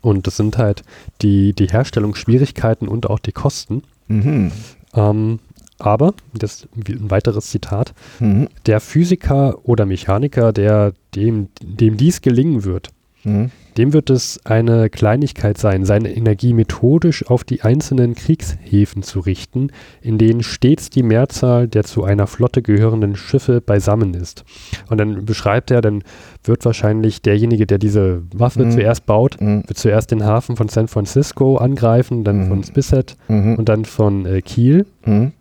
Und das sind halt die, die Herstellungsschwierigkeiten und auch die Kosten. Mhm. Ähm, aber, das ist ein weiteres Zitat, mhm. der Physiker oder Mechaniker, der dem, dem dies gelingen wird, mhm. Dem wird es eine Kleinigkeit sein, seine Energie methodisch auf die einzelnen Kriegshäfen zu richten, in denen stets die Mehrzahl der zu einer Flotte gehörenden Schiffe beisammen ist. Und dann beschreibt er, dann wird wahrscheinlich derjenige, der diese Waffe mhm. zuerst baut, mhm. wird zuerst den Hafen von San Francisco angreifen, dann mhm. von Spissett mhm. und dann von äh, Kiel. Mhm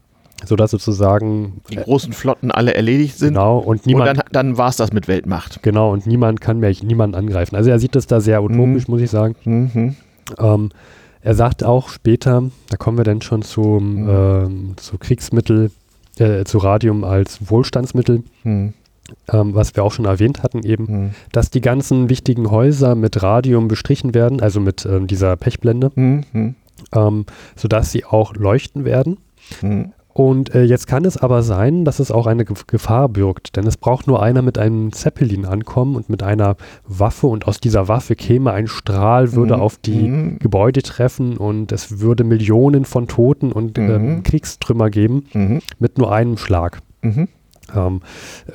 sodass sozusagen die großen Flotten alle erledigt sind. Genau und niemand. Und dann, dann war es das mit Weltmacht. Genau und niemand kann mehr niemanden angreifen. Also er sieht das da sehr utopisch, mhm. muss ich sagen. Mhm. Ähm, er sagt auch später, da kommen wir dann schon zum, mhm. ähm, zu Kriegsmittel, äh, zu Radium als Wohlstandsmittel. Mhm. Ähm, was wir auch schon erwähnt hatten, eben, mhm. dass die ganzen wichtigen Häuser mit Radium bestrichen werden, also mit ähm, dieser Pechblende, mhm. ähm, sodass sie auch leuchten werden. Und äh, jetzt kann es aber sein, dass es auch eine Gefahr birgt, denn es braucht nur einer mit einem Zeppelin ankommen und mit einer Waffe und aus dieser Waffe käme ein Strahl, würde mhm. auf die mhm. Gebäude treffen und es würde Millionen von Toten und ähm, mhm. Kriegstrümmer geben mhm. mit nur einem Schlag. Mhm. Ähm,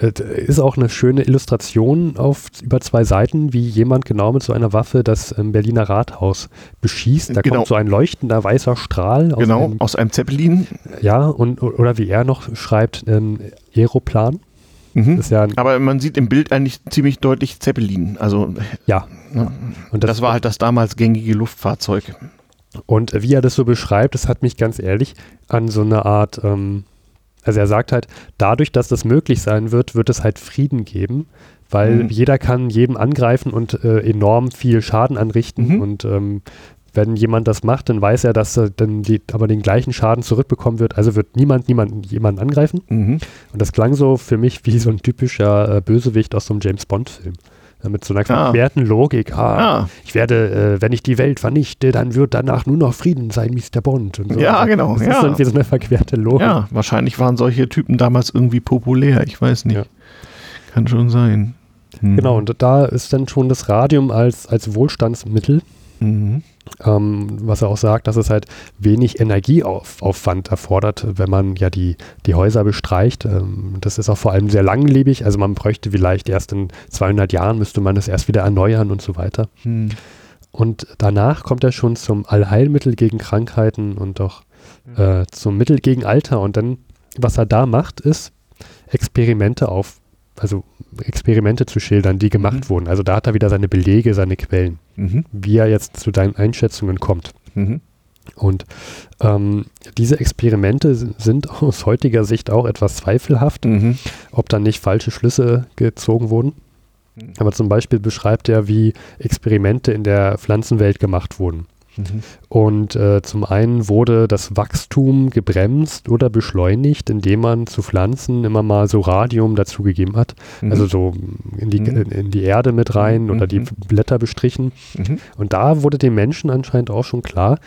äh, ist auch eine schöne Illustration auf über zwei Seiten, wie jemand genau mit so einer Waffe das ähm, Berliner Rathaus beschießt. Da genau. kommt so ein leuchtender weißer Strahl aus, genau, einem, aus einem Zeppelin. Ja, und oder wie er noch schreibt, ein Aeroplan. Mhm. Ja Aber man sieht im Bild eigentlich ziemlich deutlich Zeppelin. Also ja. ja. Und das, das, war halt das damals gängige Luftfahrzeug. Und wie er das so beschreibt, das hat mich ganz ehrlich an so eine Art ähm, also er sagt halt, dadurch, dass das möglich sein wird, wird es halt Frieden geben, weil mhm. jeder kann jedem angreifen und äh, enorm viel Schaden anrichten. Mhm. Und ähm, wenn jemand das macht, dann weiß er, dass er dann die, aber den gleichen Schaden zurückbekommen wird. Also wird niemand niemanden jemanden angreifen. Mhm. Und das klang so für mich wie so ein typischer äh, Bösewicht aus so einem James Bond-Film mit so einer ah. verquerten Logik. Ah, ah. Ich werde, äh, wenn ich die Welt vernichte, dann wird danach nur noch Frieden sein, Mr. Bond. So. Ja, genau. Das ja. ist irgendwie so eine verquerte Logik. Ja, wahrscheinlich waren solche Typen damals irgendwie populär. Ich weiß nicht. Ja. Kann schon sein. Hm. Genau, und da ist dann schon das Radium als, als Wohlstandsmittel. Mhm. Ähm, was er auch sagt, dass es halt wenig Energieaufwand erfordert, wenn man ja die, die Häuser bestreicht. Ähm, das ist auch vor allem sehr langlebig. Also man bräuchte vielleicht erst in 200 Jahren, müsste man es erst wieder erneuern und so weiter. Hm. Und danach kommt er schon zum Allheilmittel gegen Krankheiten und auch äh, zum Mittel gegen Alter. Und dann, was er da macht, ist Experimente auf also Experimente zu schildern, die gemacht mhm. wurden. Also da hat er wieder seine Belege, seine Quellen, mhm. wie er jetzt zu deinen Einschätzungen kommt. Mhm. Und ähm, diese Experimente sind aus heutiger Sicht auch etwas zweifelhaft, mhm. ob dann nicht falsche Schlüsse gezogen wurden. Mhm. Aber zum Beispiel beschreibt er, wie Experimente in der Pflanzenwelt gemacht wurden. Mhm. Und äh, zum einen wurde das Wachstum gebremst oder beschleunigt, indem man zu Pflanzen immer mal so Radium dazugegeben hat. Mhm. Also so in die, mhm. in die Erde mit rein oder die mhm. Blätter bestrichen. Mhm. Und da wurde den Menschen anscheinend auch schon klar,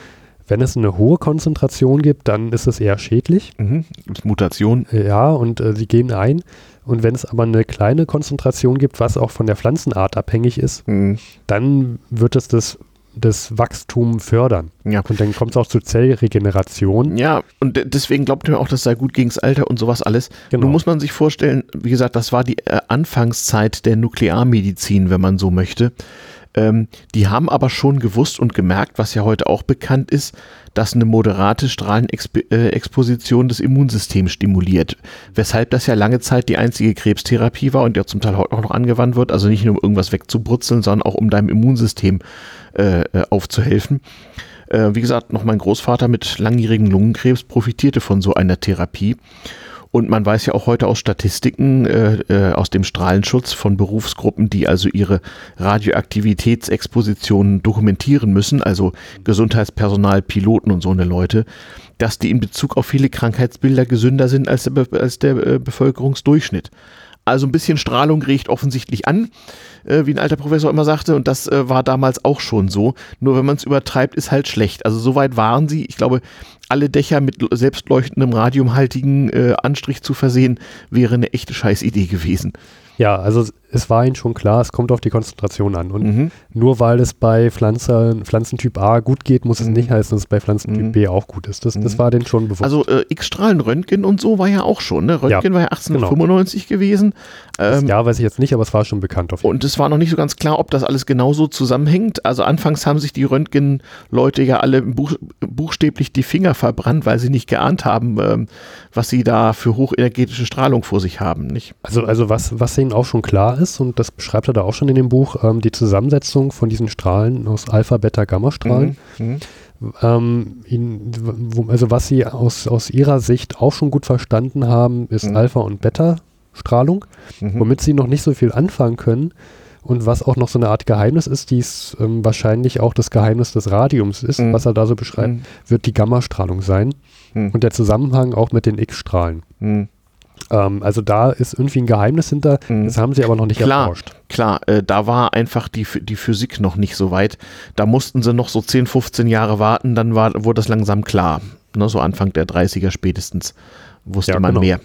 wenn es eine hohe Konzentration gibt, dann ist es eher schädlich. Mhm. Mutation. Ja, und äh, sie gehen ein. Und wenn es aber eine kleine Konzentration gibt, was auch von der Pflanzenart abhängig ist, mhm. dann wird es das das Wachstum fördern. Ja. Und dann kommt es auch zur Zellregeneration. Ja, und deswegen glaubt man auch, das sei gut gegen das Alter und sowas alles. Genau. Nun muss man sich vorstellen, wie gesagt, das war die äh, Anfangszeit der Nuklearmedizin, wenn man so möchte. Ähm, die haben aber schon gewusst und gemerkt, was ja heute auch bekannt ist, dass eine moderate Strahlenexposition das Immunsystem stimuliert. Weshalb das ja lange Zeit die einzige Krebstherapie war und ja zum Teil heute auch noch angewandt wird. Also nicht nur um irgendwas wegzubrutzeln, sondern auch um deinem Immunsystem äh, äh, aufzuhelfen. Äh, wie gesagt, noch mein Großvater mit langjährigem Lungenkrebs profitierte von so einer Therapie. Und man weiß ja auch heute aus Statistiken äh, äh, aus dem Strahlenschutz von Berufsgruppen, die also ihre Radioaktivitätsexpositionen dokumentieren müssen, also Gesundheitspersonal, Piloten und so eine Leute, dass die in Bezug auf viele Krankheitsbilder gesünder sind als der, als der äh, Bevölkerungsdurchschnitt. Also ein bisschen Strahlung riecht offensichtlich an, äh, wie ein alter Professor immer sagte, und das äh, war damals auch schon so. Nur wenn man es übertreibt, ist halt schlecht. Also soweit waren sie. Ich glaube, alle Dächer mit selbstleuchtendem radiumhaltigen äh, Anstrich zu versehen, wäre eine echte Scheißidee gewesen. Ja, also es war ihnen schon klar, es kommt auf die Konzentration an. Und mhm. nur weil es bei Pflanzen, Pflanzentyp A gut geht, muss es mhm. nicht heißen, dass es bei Pflanzentyp mhm. B auch gut ist. Das, das mhm. war denen schon bewusst. Also äh, X-Strahlen-Röntgen und so war ja auch schon. Ne? Röntgen ja, war ja 1895 genau. gewesen. Ähm, ja, weiß ich jetzt nicht, aber es war schon bekannt. Und es war noch nicht so ganz klar, ob das alles genauso zusammenhängt. Also anfangs haben sich die Röntgen-Leute ja alle buch, buchstäblich die Finger verbrannt, weil sie nicht geahnt haben, ähm, was sie da für hochenergetische Strahlung vor sich haben. Nicht? Also, also was, was ihnen auch schon klar ist, und das beschreibt er da auch schon in dem Buch, ähm, die Zusammensetzung von diesen Strahlen aus Alpha, Beta, Gamma-Strahlen. Mhm. Mhm. Ähm, ihn, also was sie aus, aus ihrer Sicht auch schon gut verstanden haben, ist mhm. Alpha- und Beta-Strahlung, mhm. womit sie noch nicht so viel anfangen können. Und was auch noch so eine Art Geheimnis ist, dies ähm, wahrscheinlich auch das Geheimnis des Radiums ist, mhm. was er da so beschreibt, mhm. wird die Gammastrahlung sein. Mhm. Und der Zusammenhang auch mit den X-Strahlen. Ähm, also da ist irgendwie ein Geheimnis hinter, mhm. das haben sie aber noch nicht klar, erforscht. Klar, äh, da war einfach die, die Physik noch nicht so weit. Da mussten sie noch so 10, 15 Jahre warten, dann war, wurde das langsam klar. Ne, so Anfang der 30er spätestens wusste ja, man genau. mehr.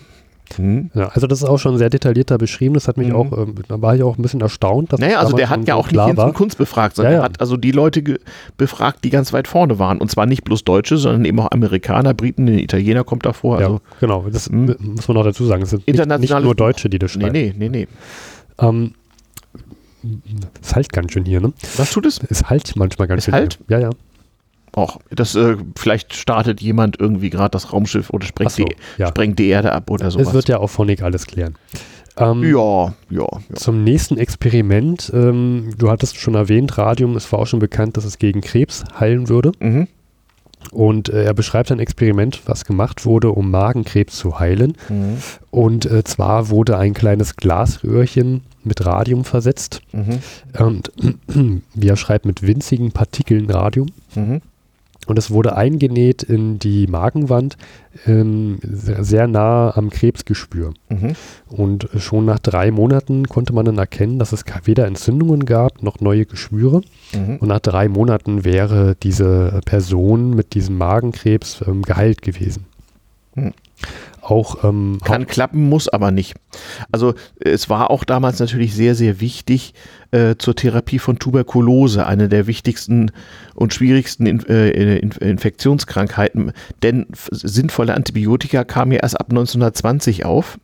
Mhm. Ja, also das ist auch schon sehr detaillierter beschrieben. Das hat mich mhm. auch, ähm, da war ich auch ein bisschen erstaunt. Dass naja, also der hat ja auch nicht Hinz Kunst befragt, sondern ja, ja. hat also die Leute befragt, die ganz weit vorne waren. Und zwar nicht bloß Deutsche, sondern eben auch Amerikaner, Briten, Italiener kommt davor. Also, ja, genau, das mh. muss man noch dazu sagen. Es sind nicht, nicht nur Deutsche, die das schreiben. Nee, nee, nee, nee. Ähm, es halt ganz schön hier, ne? Was tut es? Es halt manchmal ganz es schön. Halt? Hier. Ja, ja. Auch, das, äh, vielleicht startet jemand irgendwie gerade das Raumschiff oder sprengt, so, die, ja. sprengt die Erde ab oder sowas. Es wird ja auch Phonik alles klären. Ähm, ja, ja, ja, Zum nächsten Experiment. Ähm, du hattest schon erwähnt, Radium, es war auch schon bekannt, dass es gegen Krebs heilen würde. Mhm. Und äh, er beschreibt ein Experiment, was gemacht wurde, um Magenkrebs zu heilen. Mhm. Und äh, zwar wurde ein kleines Glasröhrchen mit Radium versetzt. Mhm. Und wie er schreibt, mit winzigen Partikeln Radium. Mhm. Und es wurde eingenäht in die Magenwand, ähm, sehr nah am Krebsgespür. Mhm. Und schon nach drei Monaten konnte man dann erkennen, dass es weder Entzündungen gab noch neue Geschwüre. Mhm. Und nach drei Monaten wäre diese Person mit diesem Magenkrebs ähm, geheilt gewesen. Mhm auch ähm, kann klappen, muss aber nicht. Also es war auch damals natürlich sehr, sehr wichtig äh, zur Therapie von Tuberkulose, eine der wichtigsten und schwierigsten in, äh, Infektionskrankheiten, denn sinnvolle Antibiotika kamen ja erst ab 1920 auf.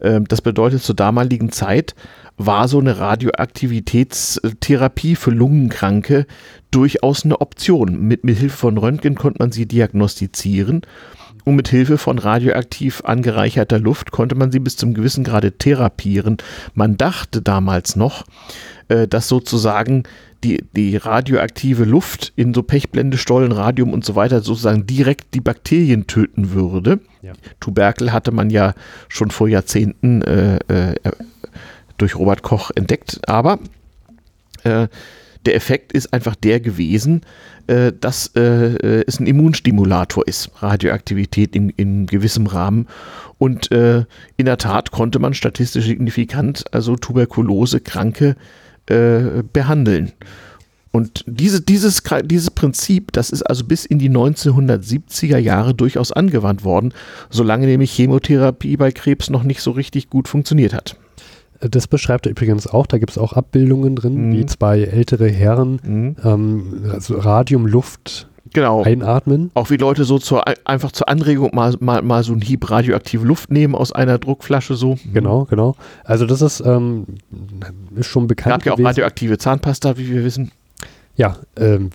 Äh, das bedeutet, zur damaligen Zeit war so eine Radioaktivitätstherapie für Lungenkranke durchaus eine Option. Mit, mit Hilfe von Röntgen konnte man sie diagnostizieren und mit Hilfe von radioaktiv angereicherter Luft konnte man sie bis zum gewissen Grade therapieren. Man dachte damals noch, äh, dass sozusagen die, die radioaktive Luft in so Pechblende, Stollen, Radium und so weiter sozusagen direkt die Bakterien töten würde. Ja. Tuberkel hatte man ja schon vor Jahrzehnten äh, äh, durch Robert Koch entdeckt, aber äh, der Effekt ist einfach der gewesen, äh, dass äh, es ein Immunstimulator ist, Radioaktivität in, in gewissem Rahmen. Und äh, in der Tat konnte man statistisch signifikant also Tuberkulose-Kranke äh, behandeln. Und diese, dieses, dieses Prinzip, das ist also bis in die 1970er Jahre durchaus angewandt worden, solange nämlich Chemotherapie bei Krebs noch nicht so richtig gut funktioniert hat. Das beschreibt er übrigens auch. Da gibt es auch Abbildungen drin, mhm. wie zwei ältere Herren mhm. ähm, also Radiumluft genau. einatmen. Auch wie Leute so zur, einfach zur Anregung mal, mal, mal so einen Hieb radioaktive Luft nehmen aus einer Druckflasche so. Mhm. Genau, genau. Also das ist, ähm, ist schon bekannt. Gab ja auch radioaktive Zahnpasta, wie wir wissen. Ja, ähm,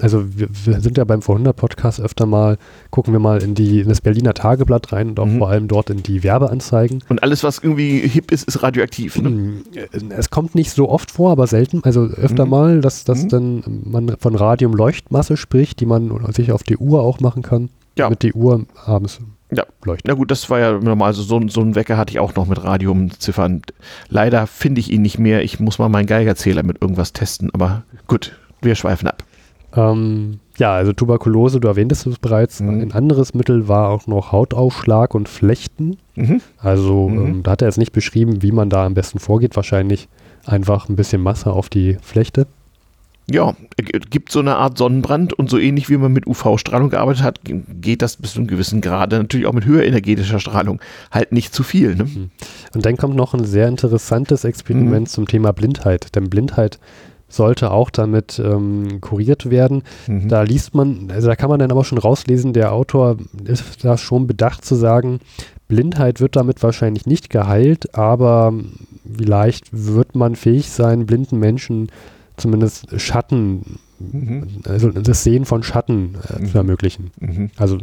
also wir, wir, sind ja beim Vorhundert-Podcast öfter mal, gucken wir mal in, die, in das Berliner Tageblatt rein und auch mhm. vor allem dort in die Werbeanzeigen. Und alles, was irgendwie hip ist, ist radioaktiv. Ne? Mm, es kommt nicht so oft vor, aber selten. Also öfter mhm. mal, dass, dass mhm. dann man von Radiumleuchtmasse spricht, die man sich auf die Uhr auch machen kann. Ja. Damit die Uhr abends ja. leuchtet. Na gut, das war ja normal. Also so, so einen Wecker hatte ich auch noch mit Radiumziffern. Leider finde ich ihn nicht mehr. Ich muss mal meinen Geigerzähler mit irgendwas testen, aber gut wir schweifen ab. Ähm, ja, also Tuberkulose, du erwähntest es bereits. Mhm. Ein anderes Mittel war auch noch Hautausschlag und Flechten. Mhm. Also mhm. Ähm, da hat er jetzt nicht beschrieben, wie man da am besten vorgeht. Wahrscheinlich einfach ein bisschen Masse auf die Flechte. Ja, gibt so eine Art Sonnenbrand und so ähnlich wie man mit UV-Strahlung gearbeitet hat, geht das bis zu einem gewissen Grade natürlich auch mit höher energetischer Strahlung halt nicht zu viel. Ne? Mhm. Und dann kommt noch ein sehr interessantes Experiment mhm. zum Thema Blindheit. Denn Blindheit sollte auch damit ähm, kuriert werden. Mhm. Da liest man, also da kann man dann aber schon rauslesen, der Autor ist da schon bedacht zu sagen, Blindheit wird damit wahrscheinlich nicht geheilt, aber vielleicht wird man fähig sein, blinden Menschen zumindest Schatten, mhm. also das Sehen von Schatten äh, mhm. zu ermöglichen. Mhm. Also,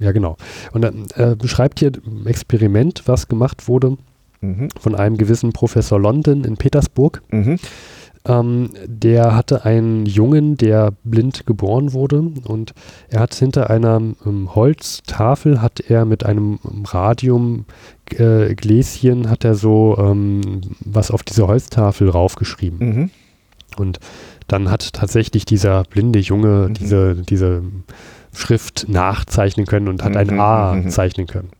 ja, genau. Und dann äh, beschreibt hier ein Experiment, was gemacht wurde mhm. von einem gewissen Professor London in Petersburg. Mhm. Ähm, der hatte einen Jungen, der blind geboren wurde und er hat hinter einer ähm, Holztafel hat er mit einem Radiumgläschen äh, hat er so ähm, was auf diese Holztafel raufgeschrieben. Mhm. Und dann hat tatsächlich dieser blinde Junge mhm. diese, diese Schrift nachzeichnen können und hat ein mhm. A mhm. zeichnen können.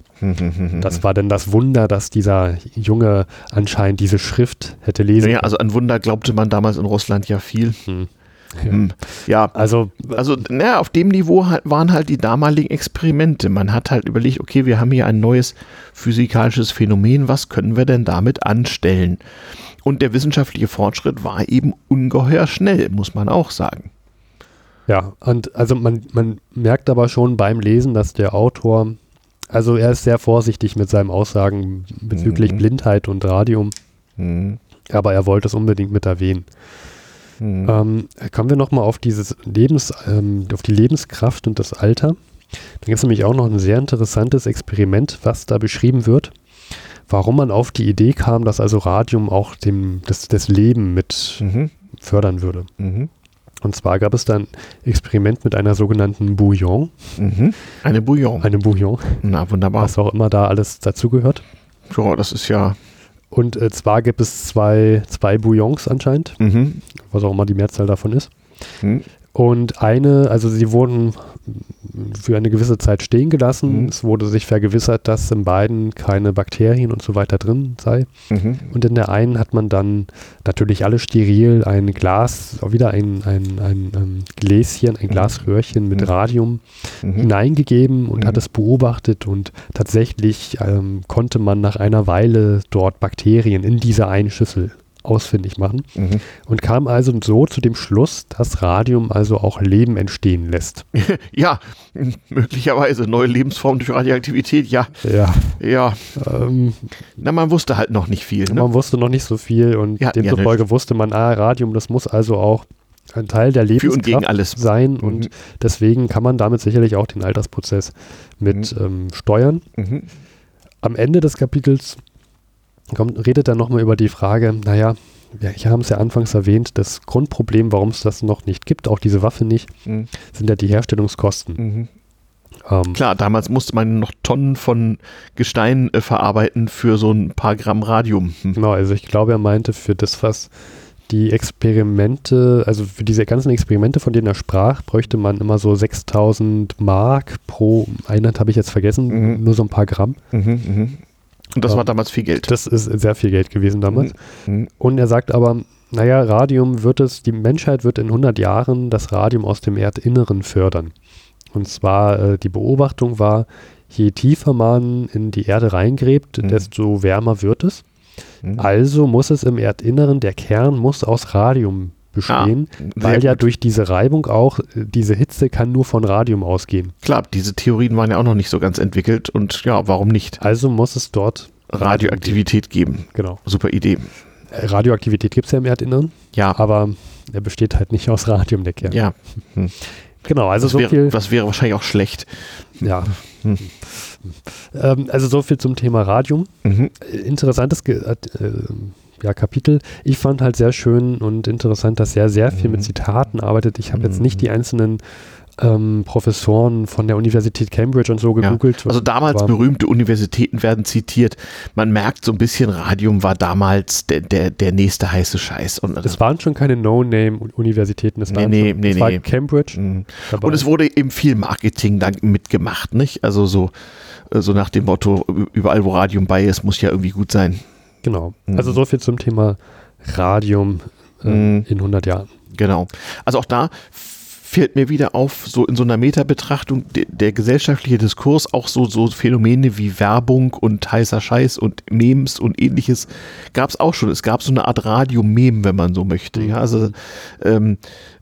Das war denn das Wunder, dass dieser Junge anscheinend diese Schrift hätte lesen naja, also an Wunder glaubte man damals in Russland ja viel. Hm. Ja, hm, ja. also, also na, auf dem Niveau waren halt die damaligen Experimente. Man hat halt überlegt, okay, wir haben hier ein neues physikalisches Phänomen, was können wir denn damit anstellen? Und der wissenschaftliche Fortschritt war eben ungeheuer schnell, muss man auch sagen. Ja, und also man, man merkt aber schon beim Lesen, dass der Autor, also er ist sehr vorsichtig mit seinen Aussagen bezüglich mhm. Blindheit und Radium, mhm. aber er wollte es unbedingt mit erwähnen. Mhm. Ähm, kommen wir nochmal auf dieses Lebens, ähm, auf die Lebenskraft und das Alter. Da gibt es nämlich auch noch ein sehr interessantes Experiment, was da beschrieben wird, warum man auf die Idee kam, dass also Radium auch dem, das, das Leben mit mhm. fördern würde. Mhm. Und zwar gab es dann ein Experiment mit einer sogenannten Bouillon. Mhm. Eine Bouillon. Eine Bouillon. Na, wunderbar. Was auch immer da alles dazugehört. Ja, das ist ja und äh, zwar gibt es zwei, zwei Bouillons anscheinend, mhm. was auch immer die Mehrzahl davon ist. Mhm. Und eine, also sie wurden für eine gewisse Zeit stehen gelassen. Mhm. Es wurde sich vergewissert, dass in beiden keine Bakterien und so weiter drin sei. Mhm. Und in der einen hat man dann natürlich alle steril ein Glas, wieder ein, ein, ein, ein ähm, Gläschen, ein mhm. Glasröhrchen mit mhm. Radium mhm. hineingegeben und hat es beobachtet und tatsächlich ähm, konnte man nach einer Weile dort Bakterien in dieser einen Schüssel ausfindig machen mhm. und kam also so zu dem Schluss, dass Radium also auch Leben entstehen lässt. Ja, möglicherweise neue Lebensformen durch Radioaktivität, ja. Ja. Ja. Ähm, Na, man wusste halt noch nicht viel. Ne? Man wusste noch nicht so viel und ja, demzufolge ja, wusste man, ah, Radium, das muss also auch ein Teil der Lebenskraft sein mhm. und deswegen kann man damit sicherlich auch den Altersprozess mit mhm. ähm, steuern. Mhm. Am Ende des Kapitels kommt, redet er nochmal über die Frage, naja, ja, ich habe es ja anfangs erwähnt, das Grundproblem, warum es das noch nicht gibt, auch diese Waffe nicht, mhm. sind ja die Herstellungskosten. Mhm. Ähm, Klar, damals musste man noch Tonnen von Gestein äh, verarbeiten für so ein paar Gramm Radium. Hm. Genau, also ich glaube, er meinte für das, was die Experimente, also für diese ganzen Experimente, von denen er sprach, bräuchte man immer so 6000 Mark pro Einheit, habe ich jetzt vergessen, mhm. nur so ein paar Gramm. Mhm, mh. Und das war damals viel Geld. Das ist sehr viel Geld gewesen damals. Mhm. Und er sagt aber, naja, Radium wird es, die Menschheit wird in 100 Jahren das Radium aus dem Erdinneren fördern. Und zwar, äh, die Beobachtung war, je tiefer man in die Erde reingräbt, mhm. desto wärmer wird es. Mhm. Also muss es im Erdinneren, der Kern muss aus Radium bestehen, ah, weil ja gut. durch diese Reibung auch, äh, diese Hitze kann nur von Radium ausgehen. Klar, diese Theorien waren ja auch noch nicht so ganz entwickelt und ja, warum nicht? Also muss es dort Radioaktivität geben. Genau. Super Idee. Äh, Radioaktivität gibt es ja im Erdinneren. Ja. Aber er besteht halt nicht aus Radium, der Kern. Ja. Hm. Genau, also das so wäre, viel. Das wäre wahrscheinlich auch schlecht. Ja. Hm. Ähm, also so viel zum Thema Radium. Mhm. Interessantes Ge äh, ja, Kapitel. Ich fand halt sehr schön und interessant, dass er sehr viel mit mhm. Zitaten arbeitet. Ich habe jetzt nicht die mhm. einzelnen ähm, Professoren von der Universität Cambridge und so gegoogelt. Ja, also damals berühmte Universitäten werden zitiert. Man merkt so ein bisschen, Radium war damals der, der, der nächste heiße Scheiß. Und es waren schon keine No-Name-Universitäten, es, nee, nee, nee, es war. Cambridge. Mhm. Und es wurde eben viel Marketing dann mitgemacht, nicht? Also so, äh, so nach dem Motto, überall wo Radium bei ist, muss ja irgendwie gut sein. Genau. Mhm. Also so viel zum Thema Radium äh, mhm. in 100 Jahren. Genau. Also auch da fällt mir wieder auf, so in so einer Metabetrachtung der, der gesellschaftliche Diskurs, auch so, so Phänomene wie Werbung und heißer Scheiß und Memes und ähnliches gab es auch schon. Es gab so eine Art Radio-Meme, wenn man so möchte. Ja, also ähm,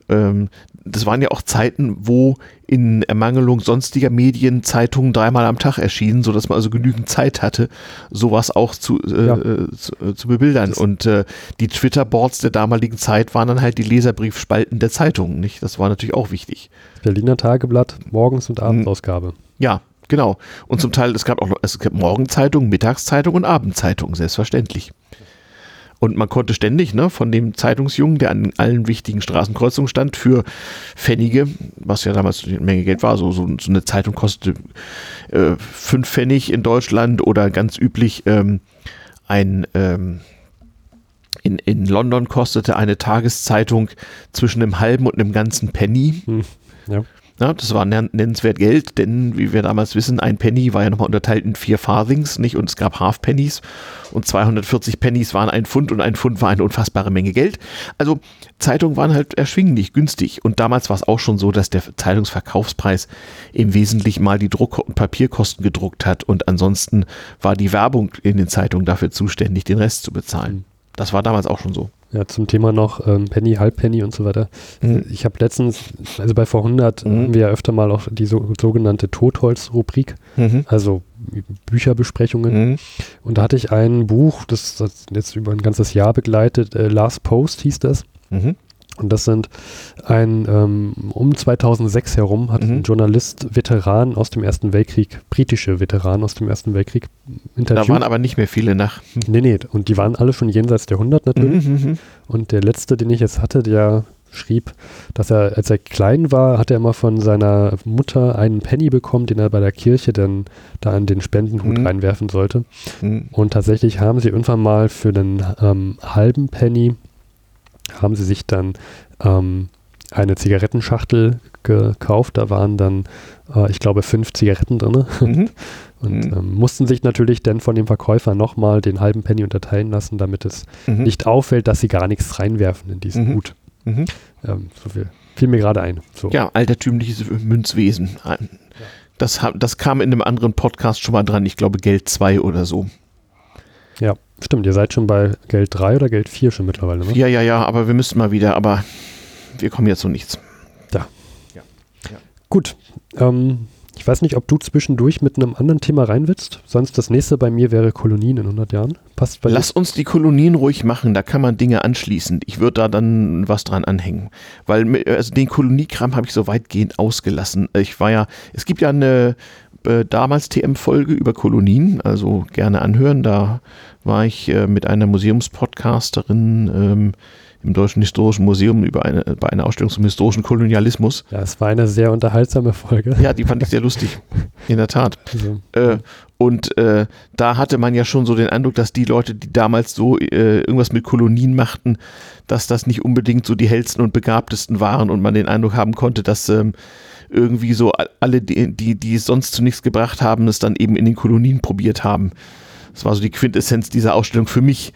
ähm, das waren ja auch Zeiten, wo in Ermangelung sonstiger Medien Zeitungen dreimal am Tag erschienen, sodass man also genügend Zeit hatte, sowas auch zu, äh, ja. zu, äh, zu, bebildern. Das und äh, die Twitter-Boards der damaligen Zeit waren dann halt die Leserbriefspalten der Zeitungen, nicht? Das war natürlich auch wichtig. Berliner Tageblatt, Morgens- und Abendsausgabe. Ja, genau. Und zum Teil, es gab auch es gab Morgenzeitungen, Mittagszeitungen und Abendzeitungen, selbstverständlich. Und man konnte ständig ne, von dem Zeitungsjungen, der an allen wichtigen Straßenkreuzungen stand, für Pfennige, was ja damals eine Menge Geld war, so, so, so eine Zeitung kostete äh, fünf Pfennig in Deutschland oder ganz üblich ähm, ein ähm, in, in London kostete eine Tageszeitung zwischen einem halben und einem ganzen Penny. Hm, ja. Ja, das war nennenswert Geld, denn wie wir damals wissen, ein Penny war ja nochmal unterteilt in vier Farthings, nicht? Und es gab Half Pennies und 240 Pennies waren ein Pfund und ein Pfund war eine unfassbare Menge Geld. Also Zeitungen waren halt erschwinglich, günstig. Und damals war es auch schon so, dass der Zeitungsverkaufspreis im Wesentlichen mal die Druck- und Papierkosten gedruckt hat und ansonsten war die Werbung in den Zeitungen dafür zuständig, den Rest zu bezahlen. Mhm. Das war damals auch schon so. Ja, zum Thema noch ähm, Penny, Halbpenny und so weiter. Mhm. Ich habe letztens, also bei vor 100 mhm. haben wir ja öfter mal auch die so, sogenannte Totholz-Rubrik, mhm. also Bücherbesprechungen. Mhm. Und da hatte ich ein Buch, das, das jetzt über ein ganzes Jahr begleitet, äh, Last Post hieß das. Mhm. Und das sind ein, ähm, um 2006 herum hat mhm. ein Journalist Veteran aus dem Ersten Weltkrieg, britische Veteran aus dem Ersten Weltkrieg interviewt. Da waren aber nicht mehr viele nach. Nee, nee, und die waren alle schon jenseits der 100 natürlich. Mhm, mhm, und der letzte, den ich jetzt hatte, der schrieb, dass er, als er klein war, hat er immer von seiner Mutter einen Penny bekommen, den er bei der Kirche dann da in den Spendenhut mhm. reinwerfen sollte. Mhm. Und tatsächlich haben sie irgendwann mal für den ähm, halben Penny haben sie sich dann ähm, eine Zigarettenschachtel gekauft. Da waren dann, äh, ich glaube, fünf Zigaretten drin. Mhm. Und mhm. ähm, mussten sich natürlich dann von dem Verkäufer nochmal den halben Penny unterteilen lassen, damit es mhm. nicht auffällt, dass sie gar nichts reinwerfen in diesen mhm. Hut. Mhm. Ähm, so viel fiel mir gerade ein. So. Ja, altertümliches Münzwesen. Das, das kam in einem anderen Podcast schon mal dran. Ich glaube, Geld 2 oder so. Ja. Stimmt, ihr seid schon bei Geld 3 oder Geld 4 schon mittlerweile, ne? Ja, ja, ja, aber wir müssen mal wieder, aber wir kommen jetzt zu nichts. Da. Ja. ja. Gut. Ähm, ich weiß nicht, ob du zwischendurch mit einem anderen Thema rein willst. Sonst das nächste bei mir wäre Kolonien in 100 Jahren. Passt bei Lass dir? uns die Kolonien ruhig machen, da kann man Dinge anschließen. Ich würde da dann was dran anhängen. Weil also den Koloniekram habe ich so weitgehend ausgelassen. Ich war ja, es gibt ja eine äh, damals TM-Folge über Kolonien, also gerne anhören. Da war ich äh, mit einer Museumspodcasterin ähm, im Deutschen Historischen Museum über eine, bei einer Ausstellung zum historischen Kolonialismus. Ja, es war eine sehr unterhaltsame Folge. Ja, die fand ich sehr lustig. In der Tat. Also, äh, und äh, da hatte man ja schon so den Eindruck, dass die Leute, die damals so äh, irgendwas mit Kolonien machten, dass das nicht unbedingt so die hellsten und begabtesten waren und man den Eindruck haben konnte, dass ähm, irgendwie so alle, die, die, die es sonst zu nichts gebracht haben, es dann eben in den Kolonien probiert haben. Das war so die Quintessenz dieser Ausstellung für mich.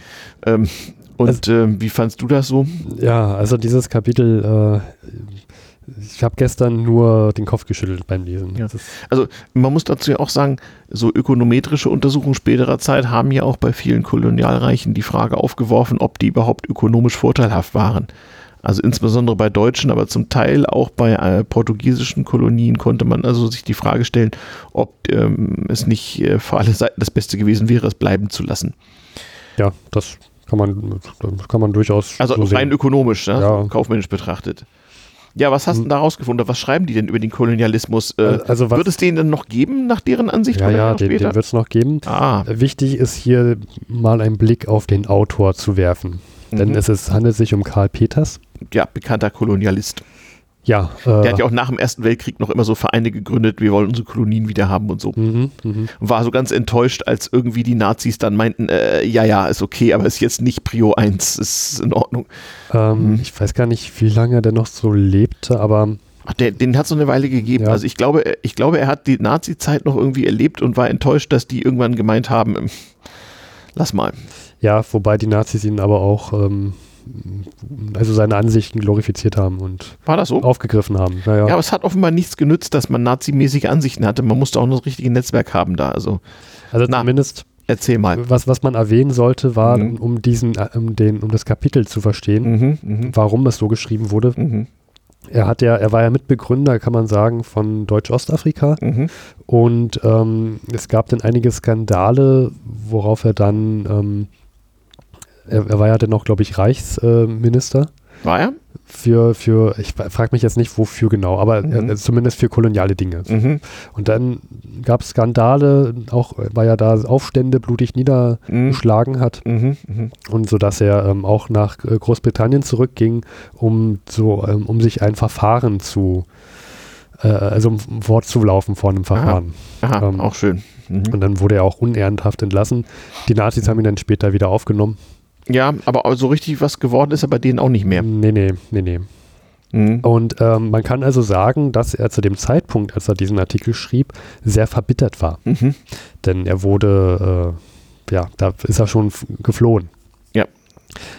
Ähm, und also, äh, wie fandst du das so? Ja, also dieses Kapitel, äh, ich habe gestern nur den Kopf geschüttelt beim Lesen. Ja. Also man muss dazu ja auch sagen, so ökonometrische Untersuchungen späterer Zeit haben ja auch bei vielen Kolonialreichen die Frage aufgeworfen, ob die überhaupt ökonomisch vorteilhaft waren. Also insbesondere bei deutschen, aber zum Teil auch bei äh, portugiesischen Kolonien konnte man also sich die Frage stellen, ob ähm, es nicht äh, für alle Seiten das Beste gewesen wäre, es bleiben zu lassen. Ja, das kann man, kann man durchaus. Also so rein sehen. ökonomisch, ne? ja. kaufmännisch betrachtet. Ja, was hast du hm. da rausgefunden? Was schreiben die denn über den Kolonialismus? Äh, also wird es den denn noch geben, nach deren Ansicht? Ja, ja, den, den wird es noch geben. Ah. Wichtig ist hier mal einen Blick auf den Autor zu werfen. Denn mhm. es ist, handelt sich um Karl Peters. Ja, bekannter Kolonialist. Ja. Äh, der hat ja auch nach dem Ersten Weltkrieg noch immer so Vereine gegründet, wir wollen unsere Kolonien wieder haben und so. Mhm, mh. War so ganz enttäuscht, als irgendwie die Nazis dann meinten, äh, ja, ja, ist okay, aber ist jetzt nicht Prio 1, ist in Ordnung. Ähm, mhm. Ich weiß gar nicht, wie lange der noch so lebte, aber. Ach, der, den hat es so eine Weile gegeben. Ja. Also ich glaube, ich glaube, er hat die Nazi-Zeit noch irgendwie erlebt und war enttäuscht, dass die irgendwann gemeint haben, ähm, lass mal. Ja, wobei die Nazis ihn aber auch, ähm, also seine Ansichten glorifiziert haben und War das so? aufgegriffen haben. Ja, ja. aber es hat offenbar nichts genützt, dass man nazimäßige Ansichten hatte. Man musste auch noch das richtige Netzwerk haben da. Also, also na, zumindest. Erzähl mal. Was, was man erwähnen sollte, war, mhm. um diesen, um den, um das Kapitel zu verstehen, mhm, mh. warum es so geschrieben wurde. Mhm. Er hat ja, er war ja Mitbegründer, kann man sagen, von Deutsch-Ostafrika. Mhm. Und ähm, es gab dann einige Skandale, worauf er dann ähm, er, er war ja dann noch, glaube ich, Reichsminister. Äh, war er? Für, für ich frage mich jetzt nicht, wofür genau, aber mhm. äh, zumindest für koloniale Dinge. Mhm. Und dann gab es Skandale, auch weil er da Aufstände blutig niedergeschlagen mhm. hat. Mhm. mhm. Und so dass er ähm, auch nach äh, Großbritannien zurückging, um so, ähm, um sich ein Verfahren zu, äh, also um fortzulaufen vor einem Verfahren. Aha, Aha ähm, auch schön. Mhm. Und dann wurde er auch unehrenhaft entlassen. Die Nazis haben ihn dann später wieder aufgenommen. Ja, aber so richtig was geworden ist er bei denen auch nicht mehr. Nee, nee, nee, nee. Mhm. Und ähm, man kann also sagen, dass er zu dem Zeitpunkt, als er diesen Artikel schrieb, sehr verbittert war. Mhm. Denn er wurde, äh, ja, da ist er schon geflohen.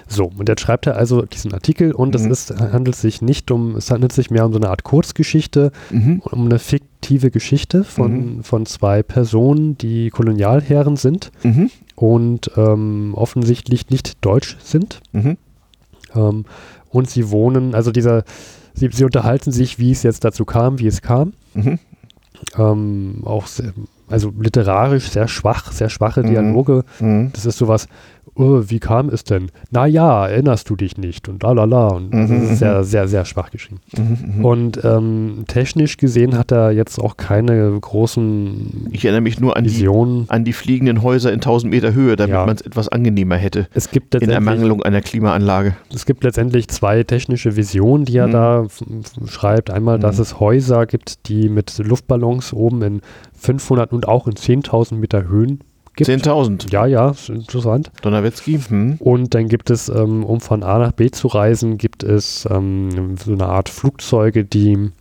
So, und jetzt schreibt er also diesen Artikel und mhm. es ist, handelt sich nicht um, es handelt sich mehr um so eine Art Kurzgeschichte, mhm. um eine fiktive Geschichte von, mhm. von zwei Personen, die Kolonialherren sind mhm. und ähm, offensichtlich nicht deutsch sind. Mhm. Ähm, und sie wohnen, also dieser, sie, sie unterhalten sich, wie es jetzt dazu kam, wie es kam. Mhm. Ähm, auch sehr, also literarisch sehr schwach, sehr schwache Dialoge. Mhm. Das ist sowas, oh, wie kam es denn? Naja, erinnerst du dich nicht und lalala. Und mhm, das ist sehr, mhm. sehr, sehr schwach geschrieben. Mhm, mhm, und ähm, technisch gesehen hat er jetzt auch keine großen Ich erinnere mich nur an, Visionen. Die, an die fliegenden Häuser in 1000 Meter Höhe, damit ja. man es etwas angenehmer hätte. Es gibt in Ermangelung einer Klimaanlage. Es gibt letztendlich zwei technische Visionen, die er mhm. da schreibt. Einmal, dass mhm. es Häuser gibt, die mit Luftballons oben in 500 und auch in 10.000 Meter Höhen gibt. 10.000. Ja, ja, ist interessant. Donnerwetzki. Hm. Und dann gibt es, ähm, um von A nach B zu reisen, gibt es ähm, so eine Art Flugzeuge, die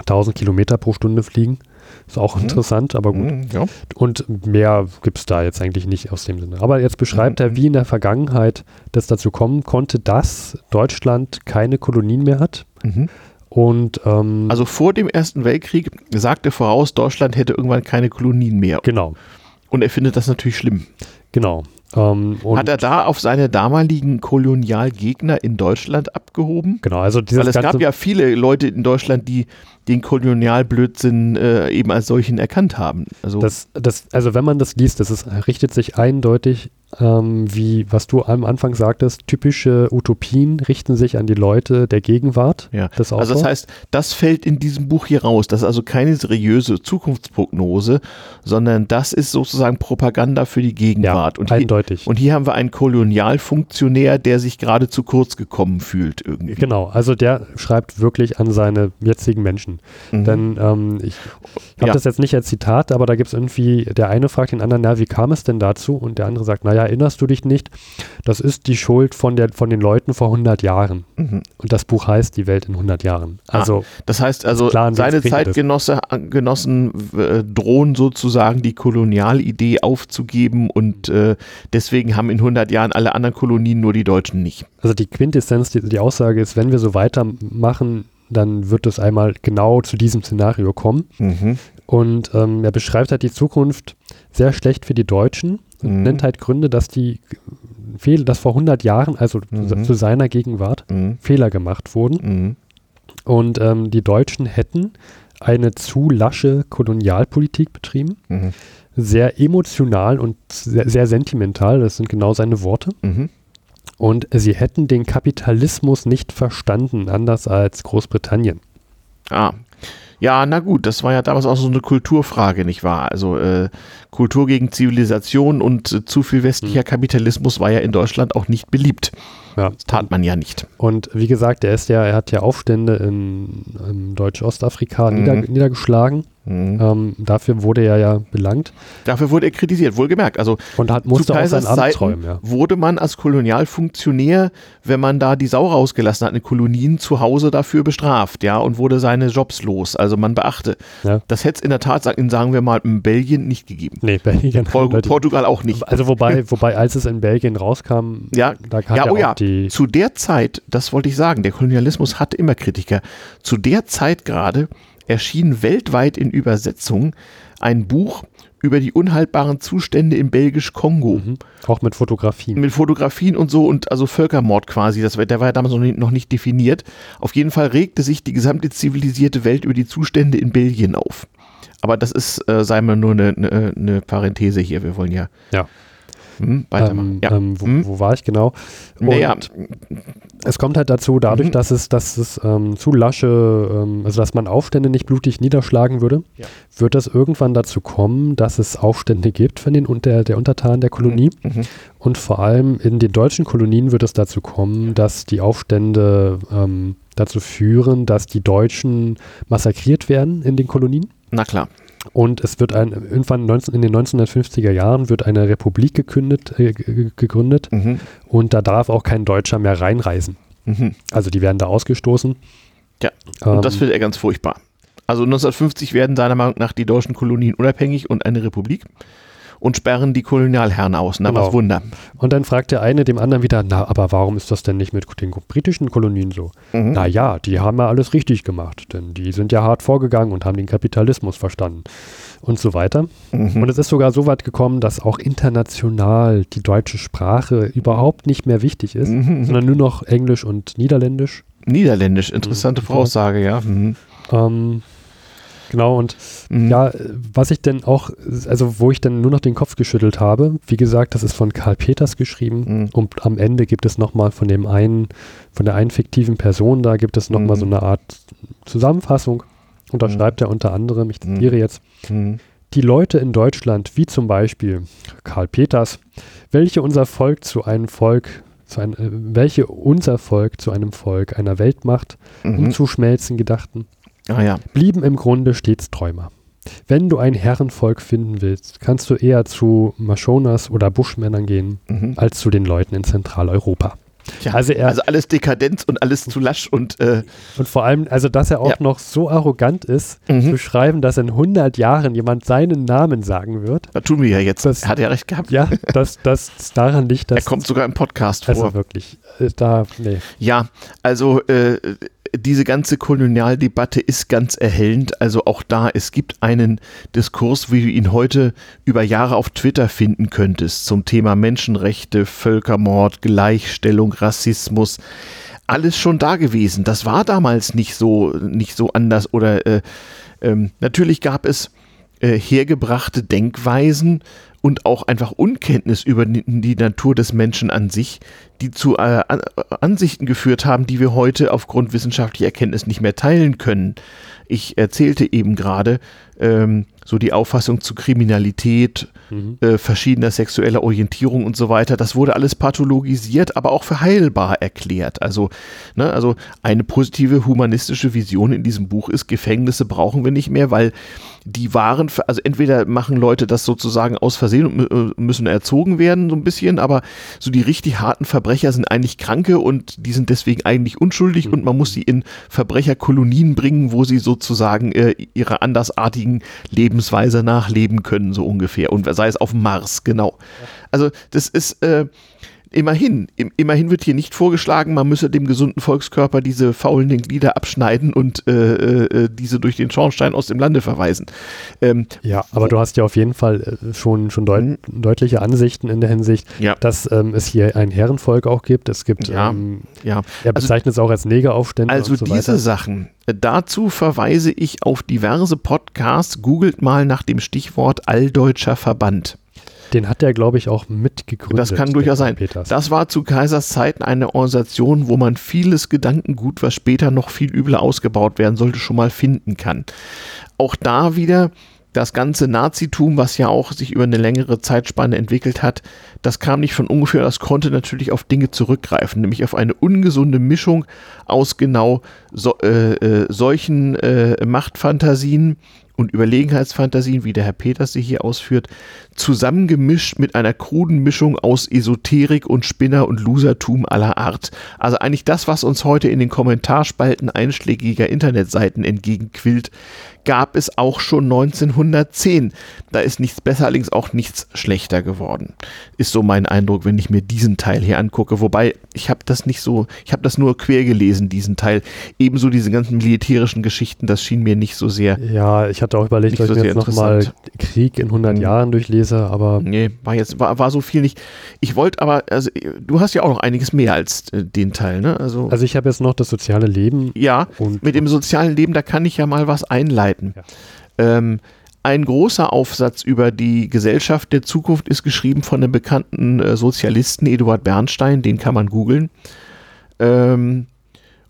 1000 Kilometer pro Stunde fliegen. Ist auch mhm. interessant, aber gut. Mhm, ja. Und mehr gibt es da jetzt eigentlich nicht aus dem Sinne. Aber jetzt beschreibt mhm. er, wie in der Vergangenheit das dazu kommen konnte, dass Deutschland keine Kolonien mehr hat. Mhm. Und, ähm, also vor dem Ersten Weltkrieg sagte voraus, Deutschland hätte irgendwann keine Kolonien mehr. Genau. Und er findet das natürlich schlimm. Genau. Ähm, Hat er da auf seine damaligen Kolonialgegner in Deutschland abgehoben? Genau, also dieses Weil es gab ja viele Leute in Deutschland, die den Kolonialblödsinn äh, eben als solchen erkannt haben. Also, das, das, also wenn man das liest, das ist, richtet sich eindeutig ähm, wie, was du am Anfang sagtest, typische Utopien richten sich an die Leute der Gegenwart. Ja. Das also das heißt, das fällt in diesem Buch hier raus. Das ist also keine seriöse Zukunftsprognose, sondern das ist sozusagen Propaganda für die Gegenwart. Ja, und eindeutig. Hier, und hier haben wir einen Kolonialfunktionär, der sich gerade zu kurz gekommen fühlt irgendwie. Genau, also der schreibt wirklich an seine jetzigen Menschen. Mhm. Denn ähm, ich habe ja. das jetzt nicht als Zitat, aber da gibt es irgendwie, der eine fragt den anderen, na, wie kam es denn dazu? Und der andere sagt, naja, erinnerst du dich nicht? Das ist die Schuld von, der, von den Leuten vor 100 Jahren. Mhm. Und das Buch heißt Die Welt in 100 Jahren. Ah, also, ah, das heißt also, klar, seine Zeitgenossen äh, drohen sozusagen die Kolonialidee aufzugeben und äh, deswegen haben in 100 Jahren alle anderen Kolonien nur die Deutschen nicht. Also die Quintessenz, die, die Aussage ist, wenn wir so weitermachen, dann wird es einmal genau zu diesem Szenario kommen. Mhm. Und ähm, er beschreibt halt die Zukunft sehr schlecht für die Deutschen und mhm. nennt halt Gründe, dass die Fehler, dass vor 100 Jahren, also mhm. zu seiner Gegenwart, mhm. Fehler gemacht wurden. Mhm. Und ähm, die Deutschen hätten eine zu lasche Kolonialpolitik betrieben. Mhm. Sehr emotional und sehr, sehr, sentimental, das sind genau seine Worte. Und sie hätten den Kapitalismus nicht verstanden, anders als Großbritannien. Ah, ja, na gut, das war ja damals auch so eine Kulturfrage, nicht wahr? Also äh, Kultur gegen Zivilisation und äh, zu viel westlicher. Kapitalismus war ja in Deutschland auch nicht beliebt. Ja. Das tat man ja nicht. Und wie gesagt, er ist ja, er hat ja Aufstände in, in Deutsch-Ostafrika mhm. nieder, niedergeschlagen. Mhm. Ähm, dafür wurde er ja belangt. Dafür wurde er kritisiert, wohlgemerkt. Also und hat, musste zu Kaisers auch sein Amt räumen, ja. wurde man als Kolonialfunktionär, wenn man da die Sau rausgelassen hat in Kolonien, zu Hause dafür bestraft, ja, und wurde seine Jobs los. Also man beachte. Ja. Das hätte es in der Tat, in, sagen wir mal, in Belgien nicht gegeben. Nee, Belgien. Pol Portugal auch nicht. Also wobei, wobei, als es in Belgien rauskam, ja, da kam ja, ja, oh ja. die. Zu der Zeit, das wollte ich sagen, der Kolonialismus hatte immer Kritiker. Zu der Zeit gerade erschien weltweit in Übersetzung ein Buch über die unhaltbaren Zustände im Belgisch-Kongo. Mhm. Auch mit Fotografien. Mit Fotografien und so und also Völkermord quasi. Das, der war ja damals noch nicht, noch nicht definiert. Auf jeden Fall regte sich die gesamte zivilisierte Welt über die Zustände in Belgien auf. Aber das ist, äh, sei mal, nur eine, eine, eine Parenthese hier. Wir wollen ja, ja. Hm, weitermachen. Ähm, ja. ähm, wo, hm? wo, war ich genau? Und naja. Es kommt halt dazu, dadurch, mhm. dass es, dass es ähm, zu lasche, ähm, also dass man Aufstände nicht blutig niederschlagen würde, ja. wird das irgendwann dazu kommen, dass es Aufstände gibt von den unter, der Untertanen der Kolonie. Mhm. mhm. Und vor allem in den deutschen Kolonien wird es dazu kommen, dass die Aufstände ähm, dazu führen, dass die Deutschen massakriert werden in den Kolonien. Na klar. Und es wird ein, irgendwann 19, in den 1950er Jahren wird eine Republik gekündet, äh, gegründet mhm. und da darf auch kein Deutscher mehr reinreisen. Mhm. Also die werden da ausgestoßen. Ja, und ähm, das findet er ganz furchtbar. Also 1950 werden seiner Meinung nach die deutschen Kolonien unabhängig und eine Republik und sperren die Kolonialherren aus. Na, genau. was Wunder. Und dann fragt der eine dem anderen wieder, na, aber warum ist das denn nicht mit den britischen Kolonien so? Mhm. Na ja, die haben ja alles richtig gemacht, denn die sind ja hart vorgegangen und haben den Kapitalismus verstanden und so weiter. Mhm. Und es ist sogar so weit gekommen, dass auch international die deutsche Sprache überhaupt nicht mehr wichtig ist, mhm. sondern nur noch Englisch und Niederländisch. Niederländisch, interessante mhm. Voraussage, ja. Mhm. Ähm, Genau, und mhm. ja, was ich denn auch, also wo ich dann nur noch den Kopf geschüttelt habe, wie gesagt, das ist von Karl Peters geschrieben mhm. und am Ende gibt es nochmal von dem einen, von der einen fiktiven Person, da gibt es nochmal mhm. so eine Art Zusammenfassung und da mhm. schreibt er unter anderem, ich zitiere mhm. jetzt, mhm. die Leute in Deutschland, wie zum Beispiel Karl Peters, welche unser Volk zu einem Volk zu ein, äh, welche unser Volk zu einem Volk einer Welt macht, um zu schmelzen gedachten, ah, ja. blieben im Grunde stets Träumer. Wenn du ein Herrenvolk finden willst, kannst du eher zu Mashonas oder Buschmännern gehen, mhm. als zu den Leuten in Zentraleuropa. Ja, also, er, also alles Dekadenz und alles zu lasch und äh, und vor allem, also dass er auch ja. noch so arrogant ist, mhm. zu schreiben, dass in 100 Jahren jemand seinen Namen sagen wird. Das tun wir ja jetzt. Das, er hat ja recht gehabt. Ja, dass das daran liegt, dass er kommt sogar im Podcast vor. Also wirklich, äh, da nee. Ja, also äh, diese ganze Kolonialdebatte ist ganz erhellend. Also auch da, es gibt einen Diskurs, wie du ihn heute über Jahre auf Twitter finden könntest, zum Thema Menschenrechte, Völkermord, Gleichstellung, Rassismus. Alles schon da gewesen. Das war damals nicht so, nicht so anders. Oder äh, ähm, natürlich gab es äh, hergebrachte Denkweisen, und auch einfach Unkenntnis über die Natur des Menschen an sich, die zu äh, Ansichten geführt haben, die wir heute aufgrund wissenschaftlicher Erkenntnis nicht mehr teilen können. Ich erzählte eben gerade ähm, so die Auffassung zu Kriminalität, mhm. äh, verschiedener sexueller Orientierung und so weiter. Das wurde alles pathologisiert, aber auch für heilbar erklärt. Also, ne, also eine positive humanistische Vision in diesem Buch ist, Gefängnisse brauchen wir nicht mehr, weil die waren, also entweder machen Leute das sozusagen aus Versehen und äh, müssen erzogen werden, so ein bisschen, aber so die richtig harten Verbrecher sind eigentlich Kranke und die sind deswegen eigentlich unschuldig mhm. und man muss sie in Verbrecherkolonien bringen, wo sie sozusagen äh, ihrer andersartigen Lebensweise nachleben können, so ungefähr. Und sei es auf Mars, genau. Also das ist, äh, Immerhin, immerhin wird hier nicht vorgeschlagen, man müsse dem gesunden Volkskörper diese faulenden Glieder abschneiden und äh, äh, diese durch den Schornstein aus dem Lande verweisen. Ähm, ja, aber du hast ja auf jeden Fall äh, schon, schon deut mhm. deutliche Ansichten in der Hinsicht, ja. dass ähm, es hier ein Herrenvolk auch gibt. Es gibt, ja, ähm, ja. er also bezeichnet also, es auch als Negeraufstände. Also so diese weiter. Sachen, äh, dazu verweise ich auf diverse Podcasts. Googelt mal nach dem Stichwort Alldeutscher Verband. Den hat er, glaube ich, auch mitgegründet. Das kann durchaus sein. Peters. Das war zu Kaisers Zeiten eine Organisation, wo man vieles Gedankengut, was später noch viel übler ausgebaut werden sollte, schon mal finden kann. Auch da wieder das ganze Nazitum, was ja auch sich über eine längere Zeitspanne entwickelt hat, das kam nicht von ungefähr, das konnte natürlich auf Dinge zurückgreifen, nämlich auf eine ungesunde Mischung aus genau so, äh, äh, solchen äh, Machtfantasien und Überlegenheitsfantasien, wie der Herr Peters sie hier ausführt, zusammengemischt mit einer kruden Mischung aus Esoterik und Spinner und Losertum aller Art. Also eigentlich das, was uns heute in den Kommentarspalten einschlägiger Internetseiten entgegenquillt, gab es auch schon 1910. Da ist nichts besser, allerdings auch nichts schlechter geworden. Ist so mein Eindruck, wenn ich mir diesen Teil hier angucke. Wobei, ich habe das nicht so, ich habe das nur quer gelesen, diesen Teil. Ebenso diese ganzen militärischen Geschichten, das schien mir nicht so sehr. Ja, ich hatte auch überlegt, ob ich so jetzt nochmal Krieg in 100 mhm. Jahren durchlese, aber. Nee, war jetzt, war, war so viel nicht. Ich wollte aber, also du hast ja auch noch einiges mehr als äh, den Teil, ne? Also, also ich habe jetzt noch das soziale Leben. Ja, mit dem sozialen Leben, da kann ich ja mal was einleiten. Ja. Ähm, ein großer Aufsatz über die Gesellschaft der Zukunft ist geschrieben von einem bekannten äh, Sozialisten Eduard Bernstein, den kann man googeln. Ähm,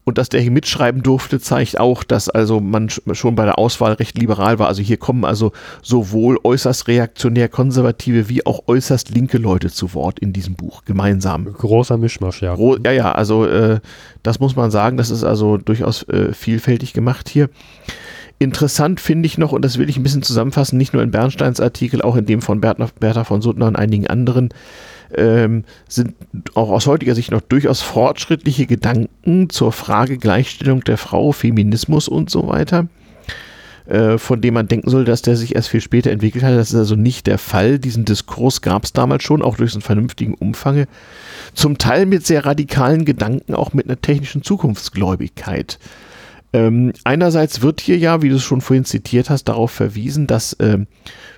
und dass der hier mitschreiben durfte, zeigt auch, dass also man schon bei der Auswahl recht liberal war. Also hier kommen also sowohl äußerst reaktionär konservative wie auch äußerst linke Leute zu Wort in diesem Buch gemeinsam. Großer Mischmasch, ja. Gro ja, ja, also äh, das muss man sagen, das ist also durchaus äh, vielfältig gemacht hier. Interessant finde ich noch, und das will ich ein bisschen zusammenfassen, nicht nur in Bernsteins Artikel, auch in dem von Bertha, Bertha von Suttner und einigen anderen, ähm, sind auch aus heutiger Sicht noch durchaus fortschrittliche Gedanken zur Frage Gleichstellung der Frau, Feminismus und so weiter äh, von dem man denken soll, dass der sich erst viel später entwickelt hat. Das ist also nicht der Fall. Diesen Diskurs gab es damals schon, auch durch einen vernünftigen Umfang. Zum Teil mit sehr radikalen Gedanken, auch mit einer technischen Zukunftsgläubigkeit. Ähm, einerseits wird hier ja, wie du es schon vorhin zitiert hast, darauf verwiesen, dass äh,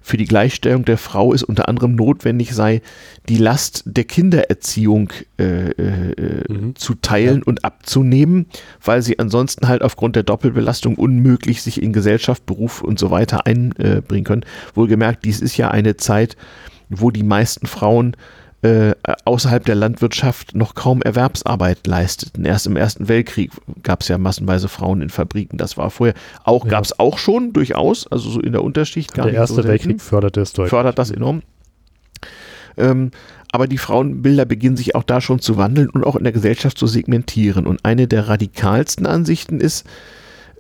für die Gleichstellung der Frau es unter anderem notwendig sei, die Last der Kindererziehung äh, äh, mhm. zu teilen ja. und abzunehmen, weil sie ansonsten halt aufgrund der Doppelbelastung unmöglich sich in Gesellschaft, Beruf und so weiter einbringen können. Wohlgemerkt, dies ist ja eine Zeit, wo die meisten Frauen äh, außerhalb der Landwirtschaft noch kaum Erwerbsarbeit leisteten. Erst im Ersten Weltkrieg gab es ja massenweise Frauen in Fabriken. Das war vorher auch, ja. gab es auch schon durchaus, also so in der Unterschicht. Gar der Erste so Weltkrieg fördert es deutlich. Fördert das enorm. Ähm, aber die Frauenbilder beginnen sich auch da schon zu wandeln und auch in der Gesellschaft zu segmentieren. Und eine der radikalsten Ansichten ist,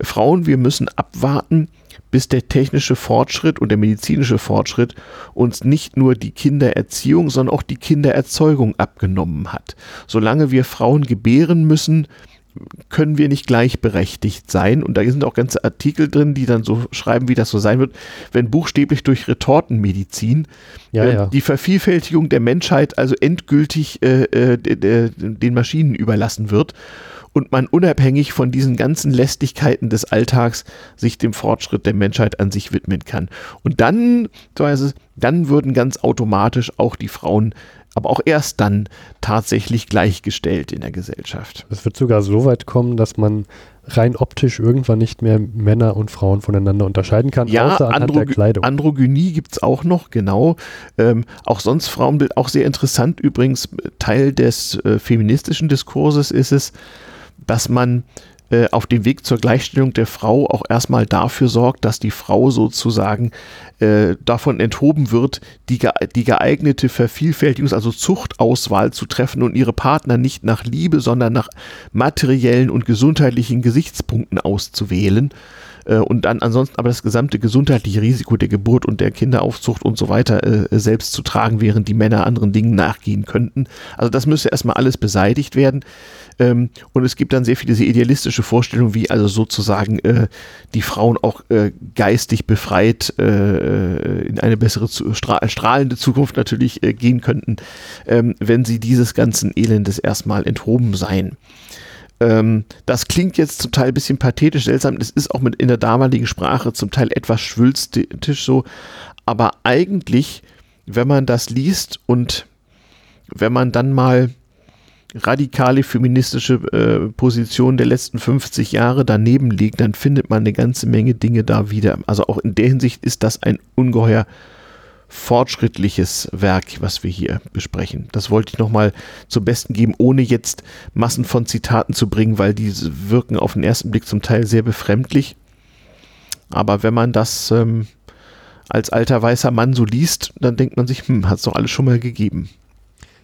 Frauen, wir müssen abwarten, bis der technische Fortschritt und der medizinische Fortschritt uns nicht nur die Kindererziehung, sondern auch die Kindererzeugung abgenommen hat. Solange wir Frauen gebären müssen, können wir nicht gleichberechtigt sein. Und da sind auch ganze Artikel drin, die dann so schreiben, wie das so sein wird, wenn buchstäblich durch Retortenmedizin ja, äh, ja. die Vervielfältigung der Menschheit also endgültig äh, äh, den Maschinen überlassen wird und man unabhängig von diesen ganzen Lästigkeiten des Alltags sich dem Fortschritt der Menschheit an sich widmen kann. Und dann, dann würden ganz automatisch auch die Frauen aber auch erst dann tatsächlich gleichgestellt in der Gesellschaft. Es wird sogar so weit kommen, dass man rein optisch irgendwann nicht mehr Männer und Frauen voneinander unterscheiden kann, ja, außer anhand Andro der Kleidung. Androgynie gibt es auch noch, genau. Ähm, auch sonst Frauenbild, auch sehr interessant übrigens, Teil des äh, feministischen Diskurses ist es, dass man äh, auf dem Weg zur Gleichstellung der Frau auch erstmal dafür sorgt, dass die Frau sozusagen äh, davon enthoben wird, die, die geeignete Vervielfältigungs-, also Zuchtauswahl zu treffen und ihre Partner nicht nach Liebe, sondern nach materiellen und gesundheitlichen Gesichtspunkten auszuwählen äh, und dann ansonsten aber das gesamte gesundheitliche Risiko der Geburt und der Kinderaufzucht und so weiter äh, selbst zu tragen, während die Männer anderen Dingen nachgehen könnten. Also das müsste erstmal alles beseitigt werden. Ähm, und es gibt dann sehr viele sehr idealistische Vorstellungen, wie also sozusagen äh, die Frauen auch äh, geistig befreit äh, in eine bessere, stra strahlende Zukunft natürlich äh, gehen könnten, ähm, wenn sie dieses ganzen Elendes erstmal enthoben seien. Ähm, das klingt jetzt zum Teil ein bisschen pathetisch, seltsam. Es ist auch mit in der damaligen Sprache zum Teil etwas schwülstisch so. Aber eigentlich, wenn man das liest und wenn man dann mal radikale feministische äh, Positionen der letzten 50 Jahre daneben liegt, dann findet man eine ganze Menge Dinge da wieder. Also auch in der Hinsicht ist das ein ungeheuer fortschrittliches Werk, was wir hier besprechen. Das wollte ich nochmal zum Besten geben, ohne jetzt Massen von Zitaten zu bringen, weil diese wirken auf den ersten Blick zum Teil sehr befremdlich. Aber wenn man das ähm, als alter weißer Mann so liest, dann denkt man sich, hm, hat es doch alles schon mal gegeben.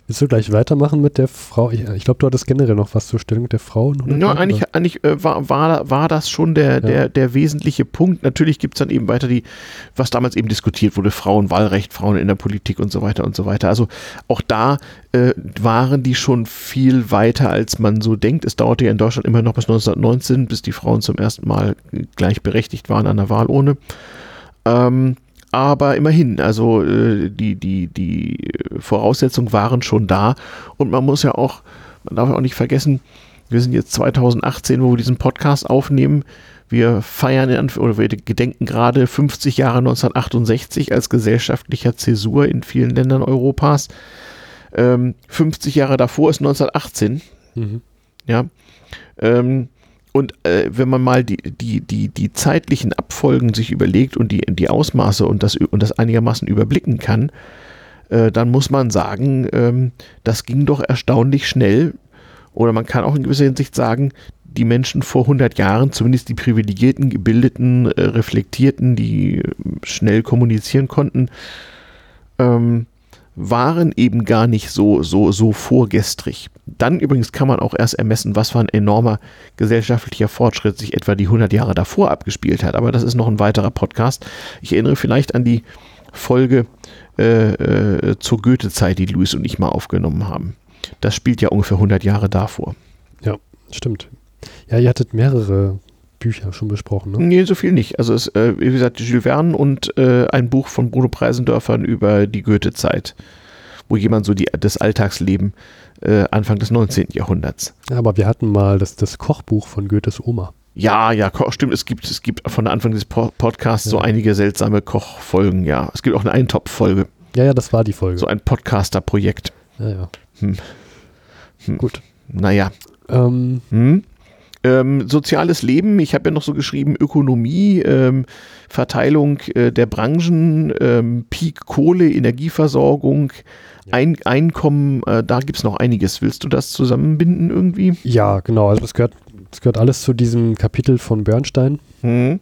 Willst du gleich weitermachen mit der Frau? Ich, ich glaube, du hattest generell noch was zur Stellung der Frauen. Ja, eigentlich, eigentlich äh, war, war, war das schon der, ja. der, der wesentliche Punkt. Natürlich gibt es dann eben weiter die, was damals eben diskutiert wurde, Frauenwahlrecht, Frauen in der Politik und so weiter und so weiter. Also auch da äh, waren die schon viel weiter, als man so denkt. Es dauerte ja in Deutschland immer noch bis 1919, bis die Frauen zum ersten Mal gleichberechtigt waren an der Wahlurne. Ähm, aber immerhin, also äh, die, die, die Voraussetzungen waren schon da und man muss ja auch, man darf ja auch nicht vergessen, wir sind jetzt 2018, wo wir diesen Podcast aufnehmen. Wir feiern in, oder wir gedenken gerade 50 Jahre 1968 als gesellschaftlicher Zäsur in vielen Ländern Europas. Ähm, 50 Jahre davor ist 1918. Mhm. Ja. Ähm, und äh, wenn man mal die, die, die, die zeitlichen Abfolgen sich überlegt und die, die Ausmaße und das, und das einigermaßen überblicken kann, äh, dann muss man sagen, ähm, das ging doch erstaunlich schnell. Oder man kann auch in gewisser Hinsicht sagen, die Menschen vor 100 Jahren, zumindest die privilegierten, gebildeten, äh, reflektierten, die schnell kommunizieren konnten, ähm, waren eben gar nicht so, so, so vorgestrig. Dann übrigens kann man auch erst ermessen, was für ein enormer gesellschaftlicher Fortschritt sich etwa die 100 Jahre davor abgespielt hat. Aber das ist noch ein weiterer Podcast. Ich erinnere vielleicht an die Folge äh, äh, zur Goethe-Zeit, die Louis und ich mal aufgenommen haben. Das spielt ja ungefähr 100 Jahre davor. Ja, stimmt. Ja, ihr hattet mehrere Bücher schon besprochen, ne? Nee, so viel nicht. Also es, äh, wie gesagt, Jules Verne und äh, ein Buch von Bruno Preisendörfern über die Goethe-Zeit, wo jemand so die, das Alltagsleben äh, Anfang des 19. Jahrhunderts. Ja, aber wir hatten mal das, das Kochbuch von Goethes Oma. Ja, ja, stimmt. Es gibt, es gibt von Anfang des Podcasts ja. so einige seltsame Kochfolgen, ja. Es gibt auch eine Eintopf-Folge. Ja, ja, das war die Folge. So ein Podcaster-Projekt. Ja, ja. Hm. Hm. Gut. Naja. Ähm, hm? Ähm, soziales Leben, ich habe ja noch so geschrieben, Ökonomie, ähm, Verteilung äh, der Branchen, ähm, Peak Kohle, Energieversorgung, ja. Ein Einkommen, äh, da gibt es noch einiges. Willst du das zusammenbinden irgendwie? Ja, genau. Also es gehört das gehört alles zu diesem Kapitel von Bernstein. Mhm.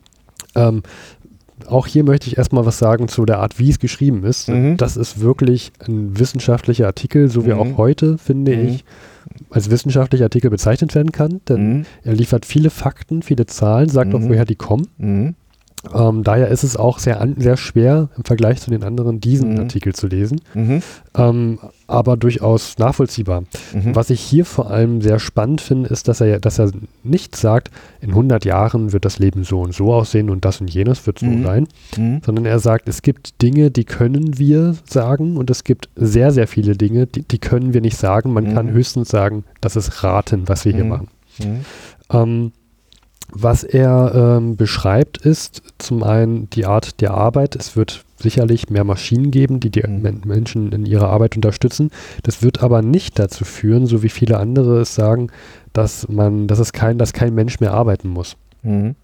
Auch hier möchte ich erstmal was sagen zu der Art, wie es geschrieben ist. Mhm. Das ist wirklich ein wissenschaftlicher Artikel, so wie mhm. auch heute, finde mhm. ich, als wissenschaftlicher Artikel bezeichnet werden kann. Denn mhm. er liefert viele Fakten, viele Zahlen, sagt auch, mhm. woher die kommen. Ähm, daher ist es auch sehr, an, sehr schwer im Vergleich zu den anderen diesen mhm. Artikel zu lesen, mhm. ähm, aber durchaus nachvollziehbar. Mhm. Was ich hier vor allem sehr spannend finde, ist, dass er, dass er nicht sagt, in 100 Jahren wird das Leben so und so aussehen und das und jenes wird so mhm. sein, mhm. sondern er sagt, es gibt Dinge, die können wir sagen und es gibt sehr, sehr viele Dinge, die, die können wir nicht sagen. Man kann mhm. höchstens sagen, das ist raten, was wir hier machen. Ähm, was er ähm, beschreibt, ist zum einen die Art der Arbeit. Es wird sicherlich mehr Maschinen geben, die die mhm. Menschen in ihrer Arbeit unterstützen. Das wird aber nicht dazu führen, so wie viele andere es sagen, dass man, dass es kein, dass kein Mensch mehr arbeiten muss. Mhm.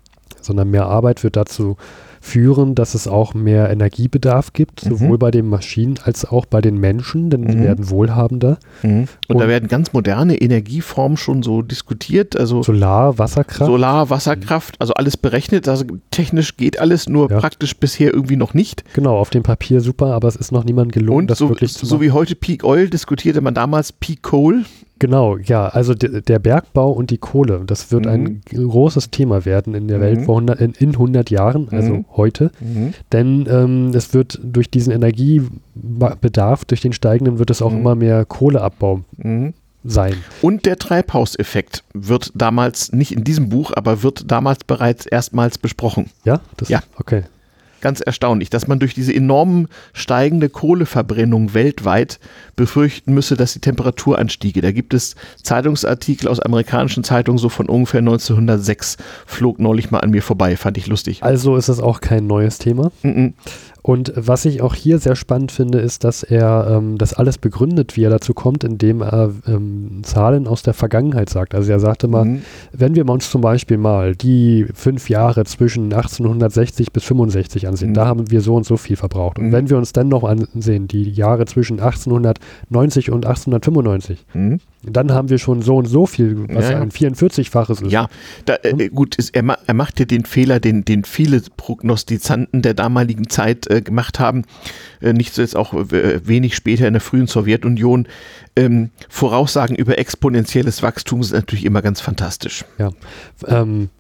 Sondern mehr Arbeit wird dazu führen, dass es auch mehr Energiebedarf gibt, mhm. sowohl bei den Maschinen als auch bei den Menschen, denn mhm. die werden wohlhabender. Mhm. Und, Und, da werden ganz moderne Energieformen schon so diskutiert. Also Solar, Wasserkraft. Solar, Wasserkraft, also alles berechnet. Also technisch geht alles, nur ja. praktisch bisher irgendwie noch nicht. Genau, auf dem Papier super, aber es ist noch niemand gelungen, Und das so, wirklich zu machen. So wie heute Peak Oil diskutierte man damals Peak Coal. Genau, ja, also der Bergbau und die Kohle, das wird mhm. ein großes Thema werden in der mhm. Welt vor 100, in, in 100 Jahren, also mhm. heute. Mhm. Denn ähm, es wird durch diesen Energiebedarf, durch den steigenden, wird es auch mhm. immer mehr Kohleabbau mhm. sein. Und der Treibhauseffekt wird damals, nicht in diesem Buch, aber wird damals bereits erstmals besprochen. Ja? Das, ja. Okay ganz erstaunlich, dass man durch diese enorm steigende Kohleverbrennung weltweit befürchten müsse, dass die Temperatur anstiege. Da gibt es Zeitungsartikel aus amerikanischen Zeitungen so von ungefähr 1906, flog neulich mal an mir vorbei, fand ich lustig. Also ist das auch kein neues Thema. Mm -mm. Und was ich auch hier sehr spannend finde, ist, dass er ähm, das alles begründet, wie er dazu kommt, indem er ähm, Zahlen aus der Vergangenheit sagt. Also er sagte mal, mhm. wenn wir uns zum Beispiel mal die fünf Jahre zwischen 1860 bis 65 ansehen, mhm. da haben wir so und so viel verbraucht. Und mhm. wenn wir uns dann noch ansehen, die Jahre zwischen 1890 und 1895, mhm. Dann haben wir schon so und so viel, was ja, ja. ein 44-faches ist. Ja, da, äh, gut, ist, er, er macht ja den Fehler, den, den viele Prognostizanten der damaligen Zeit äh, gemacht haben, äh, nicht so jetzt auch äh, wenig später in der frühen Sowjetunion, ähm, Voraussagen über exponentielles Wachstum sind natürlich immer ganz fantastisch. Ja, ähm,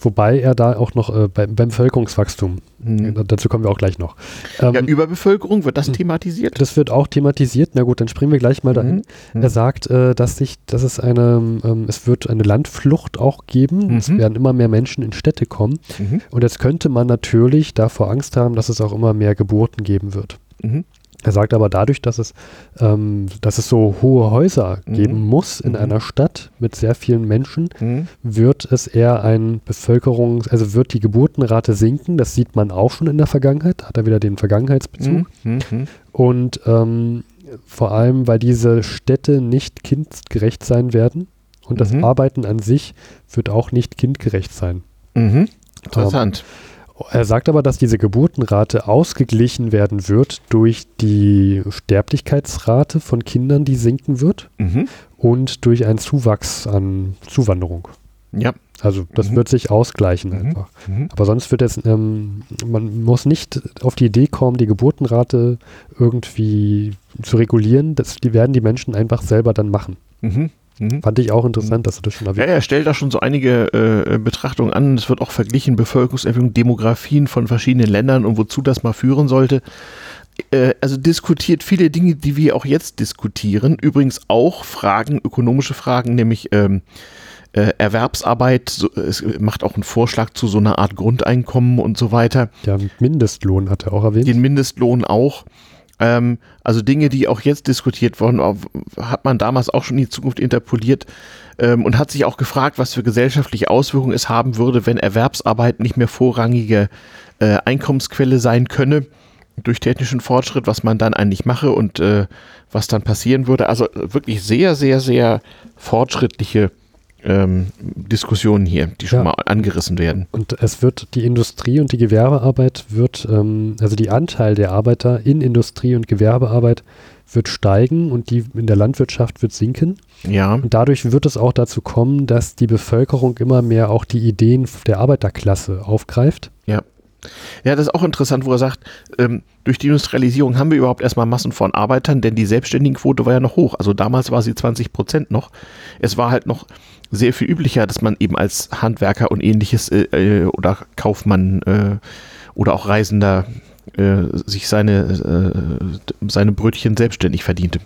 Wobei er da auch noch äh, beim, beim Bevölkerungswachstum, mhm. dazu kommen wir auch gleich noch. Ähm, ja, Überbevölkerung, wird das hm. thematisiert? Das wird auch thematisiert. Na gut, dann springen wir gleich mal dahin. Mhm. Er sagt, äh, dass sich, dass es eine, ähm, es wird eine Landflucht auch geben. Mhm. Es werden immer mehr Menschen in Städte kommen. Mhm. Und jetzt könnte man natürlich davor Angst haben, dass es auch immer mehr Geburten geben wird. Mhm. Er sagt aber dadurch, dass es, ähm, dass es so hohe Häuser mhm. geben muss in mhm. einer Stadt mit sehr vielen Menschen, mhm. wird es eher ein Bevölkerungs-, also wird die Geburtenrate sinken. Das sieht man auch schon in der Vergangenheit, hat er wieder den Vergangenheitsbezug. Mhm. Mhm. Und ähm, vor allem, weil diese Städte nicht kindgerecht sein werden und das mhm. Arbeiten an sich wird auch nicht kindgerecht sein. Interessant. Um, er sagt aber, dass diese Geburtenrate ausgeglichen werden wird durch die Sterblichkeitsrate von Kindern, die sinken wird mhm. und durch einen Zuwachs an Zuwanderung. Ja. Also das mhm. wird sich ausgleichen mhm. einfach. Mhm. Aber sonst wird es, ähm, man muss nicht auf die Idee kommen, die Geburtenrate irgendwie zu regulieren. Das, die werden die Menschen einfach selber dann machen. Mhm. Mhm. Fand ich auch interessant, dass du das schon erwähnt Ja, er stellt da schon so einige äh, Betrachtungen an. Es wird auch verglichen, Bevölkerungsentwicklung, Demografien von verschiedenen Ländern und wozu das mal führen sollte. äh, also diskutiert viele Dinge, die wir auch jetzt diskutieren. Übrigens auch Fragen, ökonomische Fragen, nämlich ähm, äh, Erwerbsarbeit. So, es macht auch einen Vorschlag zu so einer Art Grundeinkommen und so weiter. Ja, Mindestlohn hat er auch erwähnt. Den Mindestlohn auch. Ähm, also Dinge, die auch jetzt diskutiert wurden, hat man damals auch schon in die Zukunft interpoliert ähm, und hat sich auch gefragt, was für gesellschaftliche Auswirkungen es haben würde, wenn Erwerbsarbeit nicht mehr vorrangige äh, Einkommensquelle sein könne durch technischen Fortschritt, was man dann eigentlich mache und äh, was dann passieren würde. Also wirklich sehr, sehr, sehr fortschrittliche ähm, Diskussionen hier, die schon ja. mal angerissen werden. Und es wird die Industrie und die Gewerbearbeit wird, ähm, also die Anteil der Arbeiter in Industrie und Gewerbearbeit wird steigen und die in der Landwirtschaft wird sinken. Ja. Und dadurch wird es auch dazu kommen, dass die Bevölkerung immer mehr auch die Ideen der Arbeiterklasse aufgreift. Ja. Ja, das ist auch interessant, wo er sagt, ähm, durch die Industrialisierung haben wir überhaupt erstmal Massen von Arbeitern, denn die Selbstständigenquote war ja noch hoch. Also damals war sie 20 Prozent noch. Es war halt noch sehr viel üblicher, dass man eben als Handwerker und ähnliches äh, äh oder Kaufmann äh, oder auch Reisender äh, sich seine, äh, seine Brötchen selbstständig verdiente.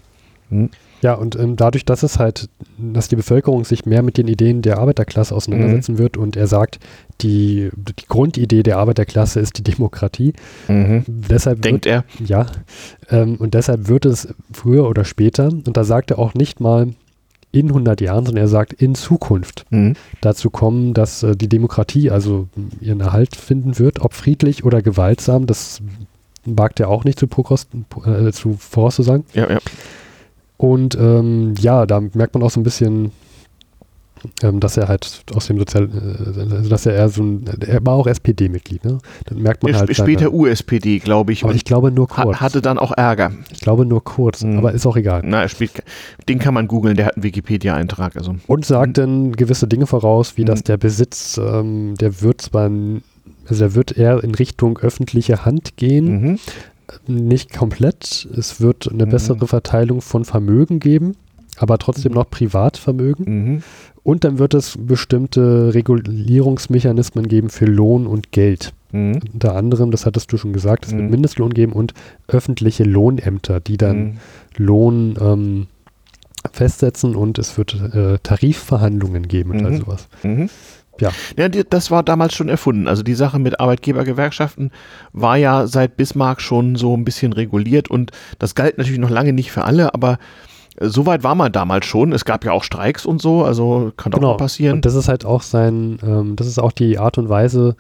Hm? Ja, und ähm, dadurch, dass es halt, dass die Bevölkerung sich mehr mit den Ideen der Arbeiterklasse auseinandersetzen mhm. wird und er sagt, die, die Grundidee der Arbeiterklasse ist die Demokratie. Mhm. Deshalb Denkt wird, er. Ja. Ähm, und deshalb wird es früher oder später, und da sagt er auch nicht mal in 100 Jahren, sondern er sagt in Zukunft mhm. dazu kommen, dass äh, die Demokratie also ihren Erhalt finden wird, ob friedlich oder gewaltsam, das wagt er auch nicht zu, äh, zu vorauszusagen. Ja, ja. Und ähm, ja, da merkt man auch so ein bisschen, ähm, dass er halt aus dem Sozial, äh, dass er eher so ein, er war auch SPD-Mitglied, ne? Dann merkt man halt. Später USPD, glaube ich. Aber ich glaube nur kurz. Hatte dann auch Ärger. Ich glaube nur kurz, mhm. aber ist auch egal. Na, er spielt, den kann man googeln, der hat einen Wikipedia-Eintrag. Also. Und sagt mhm. dann gewisse Dinge voraus, wie mhm. dass der Besitz, ähm, der wird zwar, also der wird eher in Richtung öffentliche Hand gehen, mhm. nicht komplett. Es wird eine mhm. bessere Verteilung von Vermögen geben aber trotzdem noch Privatvermögen. Mhm. Und dann wird es bestimmte Regulierungsmechanismen geben für Lohn und Geld. Mhm. Unter anderem, das hattest du schon gesagt, es mhm. wird Mindestlohn geben und öffentliche Lohnämter, die dann mhm. Lohn ähm, festsetzen und es wird äh, Tarifverhandlungen geben und all mhm. sowas. Mhm. Ja. ja, das war damals schon erfunden. Also die Sache mit Arbeitgebergewerkschaften war ja seit Bismarck schon so ein bisschen reguliert und das galt natürlich noch lange nicht für alle, aber Soweit war man damals schon. Es gab ja auch Streiks und so, also kann genau. auch passieren. Und das ist halt auch sein, ähm, das ist auch die Art und Weise,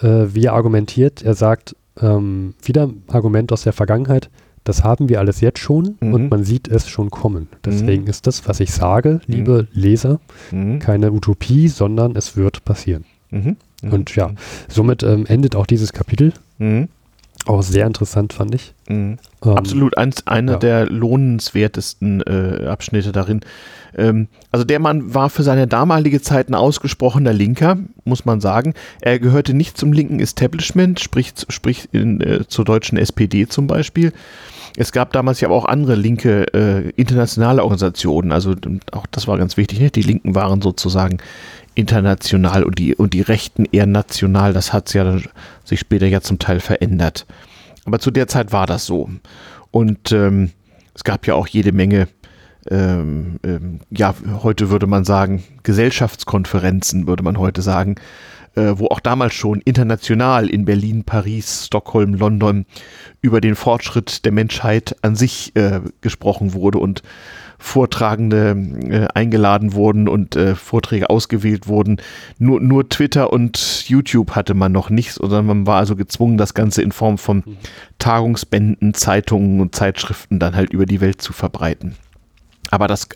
äh, wie er argumentiert. Er sagt, ähm, wieder Argument aus der Vergangenheit, das haben wir alles jetzt schon mhm. und man sieht es schon kommen. Deswegen mhm. ist das, was ich sage, liebe mhm. Leser, mhm. keine Utopie, sondern es wird passieren. Mhm. Mhm. Und ja, somit ähm, endet auch dieses Kapitel. Auch sehr interessant, fand ich. Mhm. Ähm, Absolut, eins, einer ja. der lohnenswertesten äh, Abschnitte darin. Ähm, also der Mann war für seine damalige Zeit ein ausgesprochener Linker, muss man sagen. Er gehörte nicht zum linken Establishment, sprich, sprich in, äh, zur deutschen SPD zum Beispiel. Es gab damals ja auch andere linke äh, internationale Organisationen, also auch das war ganz wichtig, ne? die Linken waren sozusagen international und die, und die Rechten eher national. Das hat ja sich später ja zum Teil verändert. Aber zu der Zeit war das so. Und ähm, es gab ja auch jede Menge, ähm, ähm, ja, heute würde man sagen, Gesellschaftskonferenzen, würde man heute sagen, äh, wo auch damals schon international in Berlin, Paris, Stockholm, London über den Fortschritt der Menschheit an sich äh, gesprochen wurde und Vortragende äh, eingeladen wurden und äh, Vorträge ausgewählt wurden. Nur, nur Twitter und YouTube hatte man noch nicht, sondern man war also gezwungen, das Ganze in Form von mhm. Tagungsbänden, Zeitungen und Zeitschriften dann halt über die Welt zu verbreiten. Aber das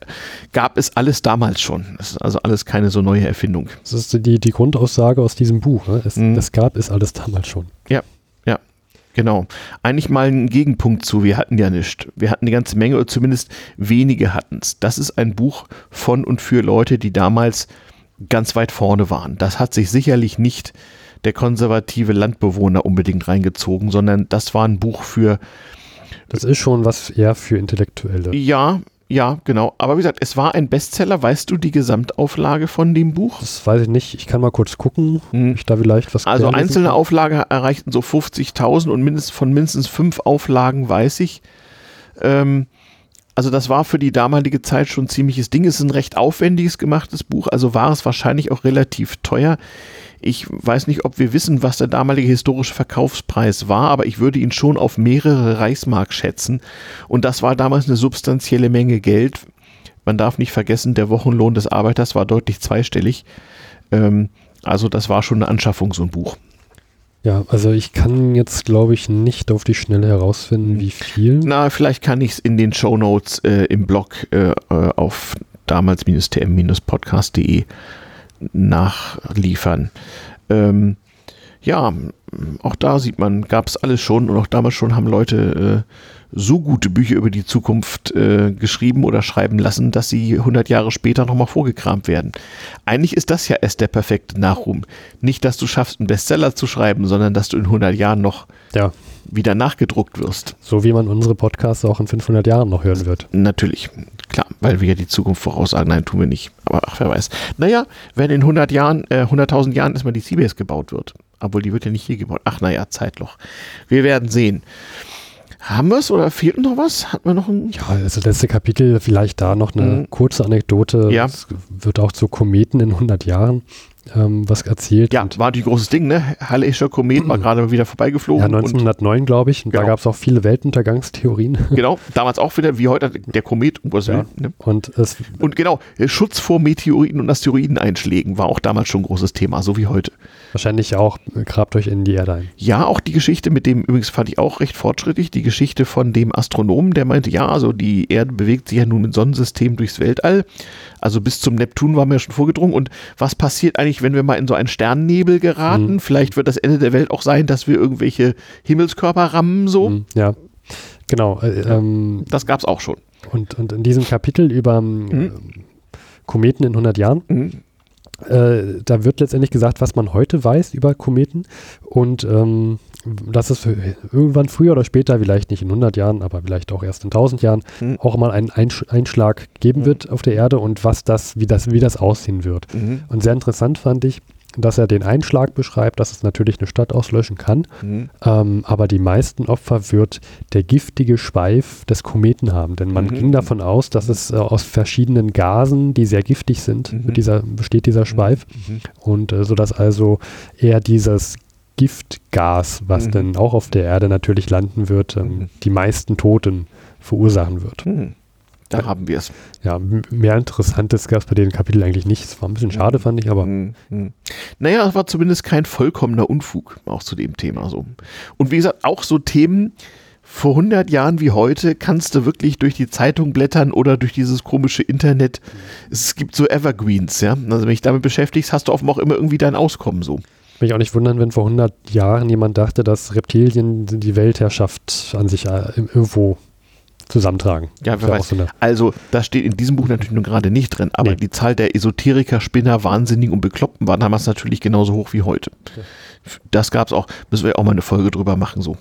gab es alles damals schon. Das ist also alles keine so neue Erfindung. Das ist die, die Grundaussage aus diesem Buch. Ne? Es, mhm. Das gab es alles damals schon. Ja, Genau. Eigentlich mal ein Gegenpunkt zu, wir hatten ja nichts. Wir hatten eine ganze Menge, oder zumindest wenige hatten es. Das ist ein Buch von und für Leute, die damals ganz weit vorne waren. Das hat sich sicherlich nicht der konservative Landbewohner unbedingt reingezogen, sondern das war ein Buch für. Das ist schon was eher für Intellektuelle. Ja, Ja, genau. Aber wie gesagt, es war ein Bestseller. Weißt du die Gesamtauflage von dem Buch? Das weiß ich nicht. Ich kann mal kurz gucken, hm. ich da vielleicht was Also einzelne Auflagen erreichten so 50.000 und mindestens, von mindestens fünf Auflagen weiß ich. Ähm, also das war für die damalige Zeit schon ein ziemliches Ding. Es ist ein recht aufwendiges gemachtes Buch, also war es wahrscheinlich auch relativ teuer. Ich weiß nicht, ob wir wissen, was der damalige historische Verkaufspreis war, aber ich würde ihn schon auf mehrere Reichsmark schätzen. Und das war damals eine substanzielle Menge Geld. Man darf nicht vergessen, der Wochenlohn des Arbeiters war deutlich zweistellig. Ähm, also das war schon eine Anschaffung, so ein Buch. Ja, also ich kann jetzt, glaube ich, nicht auf die Schnelle herausfinden, wie viel. Na, vielleicht kann ich es in den Show Notes äh, im Blog äh, äh auf damals-tm-podcast.de nachliefern. Ähm, ja, auch da sieht man, gab es alles schon und auch damals schon haben Leute äh, so gute Bücher über die Zukunft äh, geschrieben oder schreiben lassen, dass sie 100 Jahre später nochmal vorgekramt werden. Eigentlich ist das ja erst der perfekte Nachruhm. Nicht, dass du schaffst, einen Bestseller zu schreiben, sondern dass du in 100 Jahren noch ja. Wieder nachgedruckt wirst. So wie man unsere Podcasts auch in 500 Jahren noch hören wird. Natürlich, klar, weil wir ja die Zukunft voraussagen. Nein, tun wir nicht. Aber ach, wer weiß. Naja, wenn in 100 Jahren, äh, 100.000 Jahren erstmal die CBS gebaut wird. Obwohl, die wird ja nicht hier gebaut. Ach, naja, Zeitloch. Wir werden sehen. Haben wir es oder fehlt noch was? Hatten wir noch ein. Ja, also letzte Kapitel, vielleicht da noch eine mhm. kurze Anekdote. Ja. Es wird auch zu Kometen in 100 Jahren ähm, was erzählt. Ja, war die großes Ding, ne? Halleischer Komet war gerade wieder vorbeigeflogen. Ja, 1909, glaube ich. Und genau. da gab es auch viele Weltuntergangstheorien. Genau, damals auch wieder, wie heute, der Komet. Was ja. ne? und, es und genau, Schutz vor Meteoriten und Asteroideneinschlägen war auch damals schon ein großes Thema, so wie heute. Wahrscheinlich auch, äh, grabt euch in die Erde ein. Ja, auch die Geschichte mit dem, übrigens fand ich auch recht fortschrittlich, die Geschichte von dem Astronomen, der meinte, ja, also die Erde bewegt sich ja nun im Sonnensystem durchs Weltall. Also bis zum Neptun waren wir ja schon vorgedrungen. Und was passiert eigentlich, wenn wir mal in so einen Sternennebel geraten? Mhm. Vielleicht wird das Ende der Welt auch sein, dass wir irgendwelche Himmelskörper rammen, so. Mhm, ja, genau. Äh, ähm, das gab es auch schon. Und, und in diesem Kapitel über. Äh, Kometen in 100 Jahren mhm. Äh, da wird letztendlich gesagt, was man heute weiß über Kometen und ähm, dass es irgendwann früher oder später, vielleicht nicht in 100 Jahren, aber vielleicht auch erst in 1000 Jahren, mhm. auch mal einen Einschlag geben mhm. wird auf der Erde und was das, wie das, wie das aussehen wird. Mhm. Und sehr interessant fand ich, dass er den Einschlag beschreibt, dass es natürlich eine Stadt auslöschen kann, mhm. ähm, aber die meisten Opfer wird der giftige Schweif des Kometen haben, denn man mhm. ging davon aus, dass es äh, aus verschiedenen Gasen, die sehr giftig sind, mhm. dieser, besteht dieser Schweif und äh, sodass also eher dieses Giftgas, was mhm. dann auch auf der Erde natürlich landen wird, ähm, mhm. die meisten Toten verursachen wird. Da haben wir es. Ja, mehr Interessantes gab es bei dem Kapitel eigentlich nicht. Es war ein bisschen schade, fand ich, aber. Mhm. Naja, es war zumindest kein vollkommener Unfug, auch zu dem Thema so. Und wie gesagt, auch so Themen vor 100 Jahren wie heute kannst du wirklich durch die Zeitung blättern oder durch dieses komische Internet. Es gibt so Evergreens, ja. Also wenn dich damit beschäftigst, hast du offenbar auch immer irgendwie dein Auskommen so. Mich auch nicht wundern, wenn vor 100 Jahren jemand dachte, dass Reptilien die Weltherrschaft an sich äh, irgendwo zusammentragen. Ja, wer weiß. So also, das steht in diesem Buch natürlich nur gerade nicht drin, aber nee. die Zahl der Esoteriker, Spinner, Wahnsinnigen und Bekloppten war damals natürlich genauso hoch wie heute. Okay. Das gab es auch, müssen wir auch mal eine Folge drüber machen, so.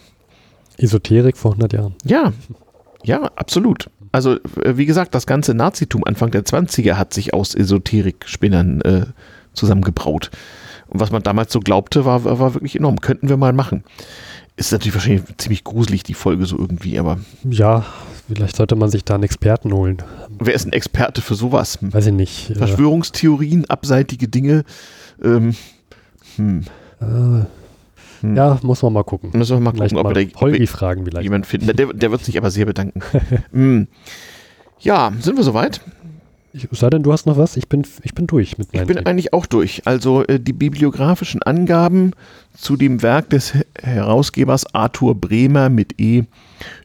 Esoterik vor 100 Jahren. Ja, ja, absolut. Also, äh, wie gesagt, das ganze Nazitum Anfang der 20er hat sich aus Esoterik-Spinnern äh, zusammengebraut. Und was man damals so glaubte, war, war wirklich enorm. Könnten wir mal machen. Ist natürlich wahrscheinlich ziemlich gruselig, die Folge so irgendwie, aber. Ja, vielleicht sollte man sich da einen Experten holen. Wer ist ein Experte für sowas? Weiß ich nicht. Verschwörungstheorien, abseitige Dinge. Ähm, hm. Äh, hm. Ja, muss man mal gucken. Müssen wir mal gucken, vielleicht ob wir da Holgi fragen vielleicht. jemand finden. Der, der, wird sich aber sehr bedanken. hm. Ja, sind wir soweit? Ich, sei denn, du hast noch was? Ich bin, ich bin durch mit meinem Ich bin Text. eigentlich auch durch. Also äh, die bibliografischen Angaben zu dem Werk des Herausgebers Arthur Bremer mit E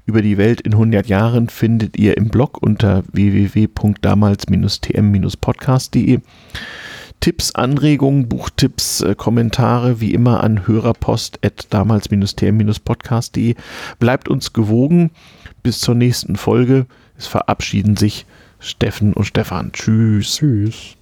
über die Welt in 100 Jahren findet ihr im Blog unter www.damals-tm-podcast.de. Tipps, Anregungen, Buchtipps, äh, Kommentare wie immer an hörerpost.damals-tm-podcast.de. Bleibt uns gewogen. Bis zur nächsten Folge. Es verabschieden sich Steffen und Stefan. Tschüss. Tschüss.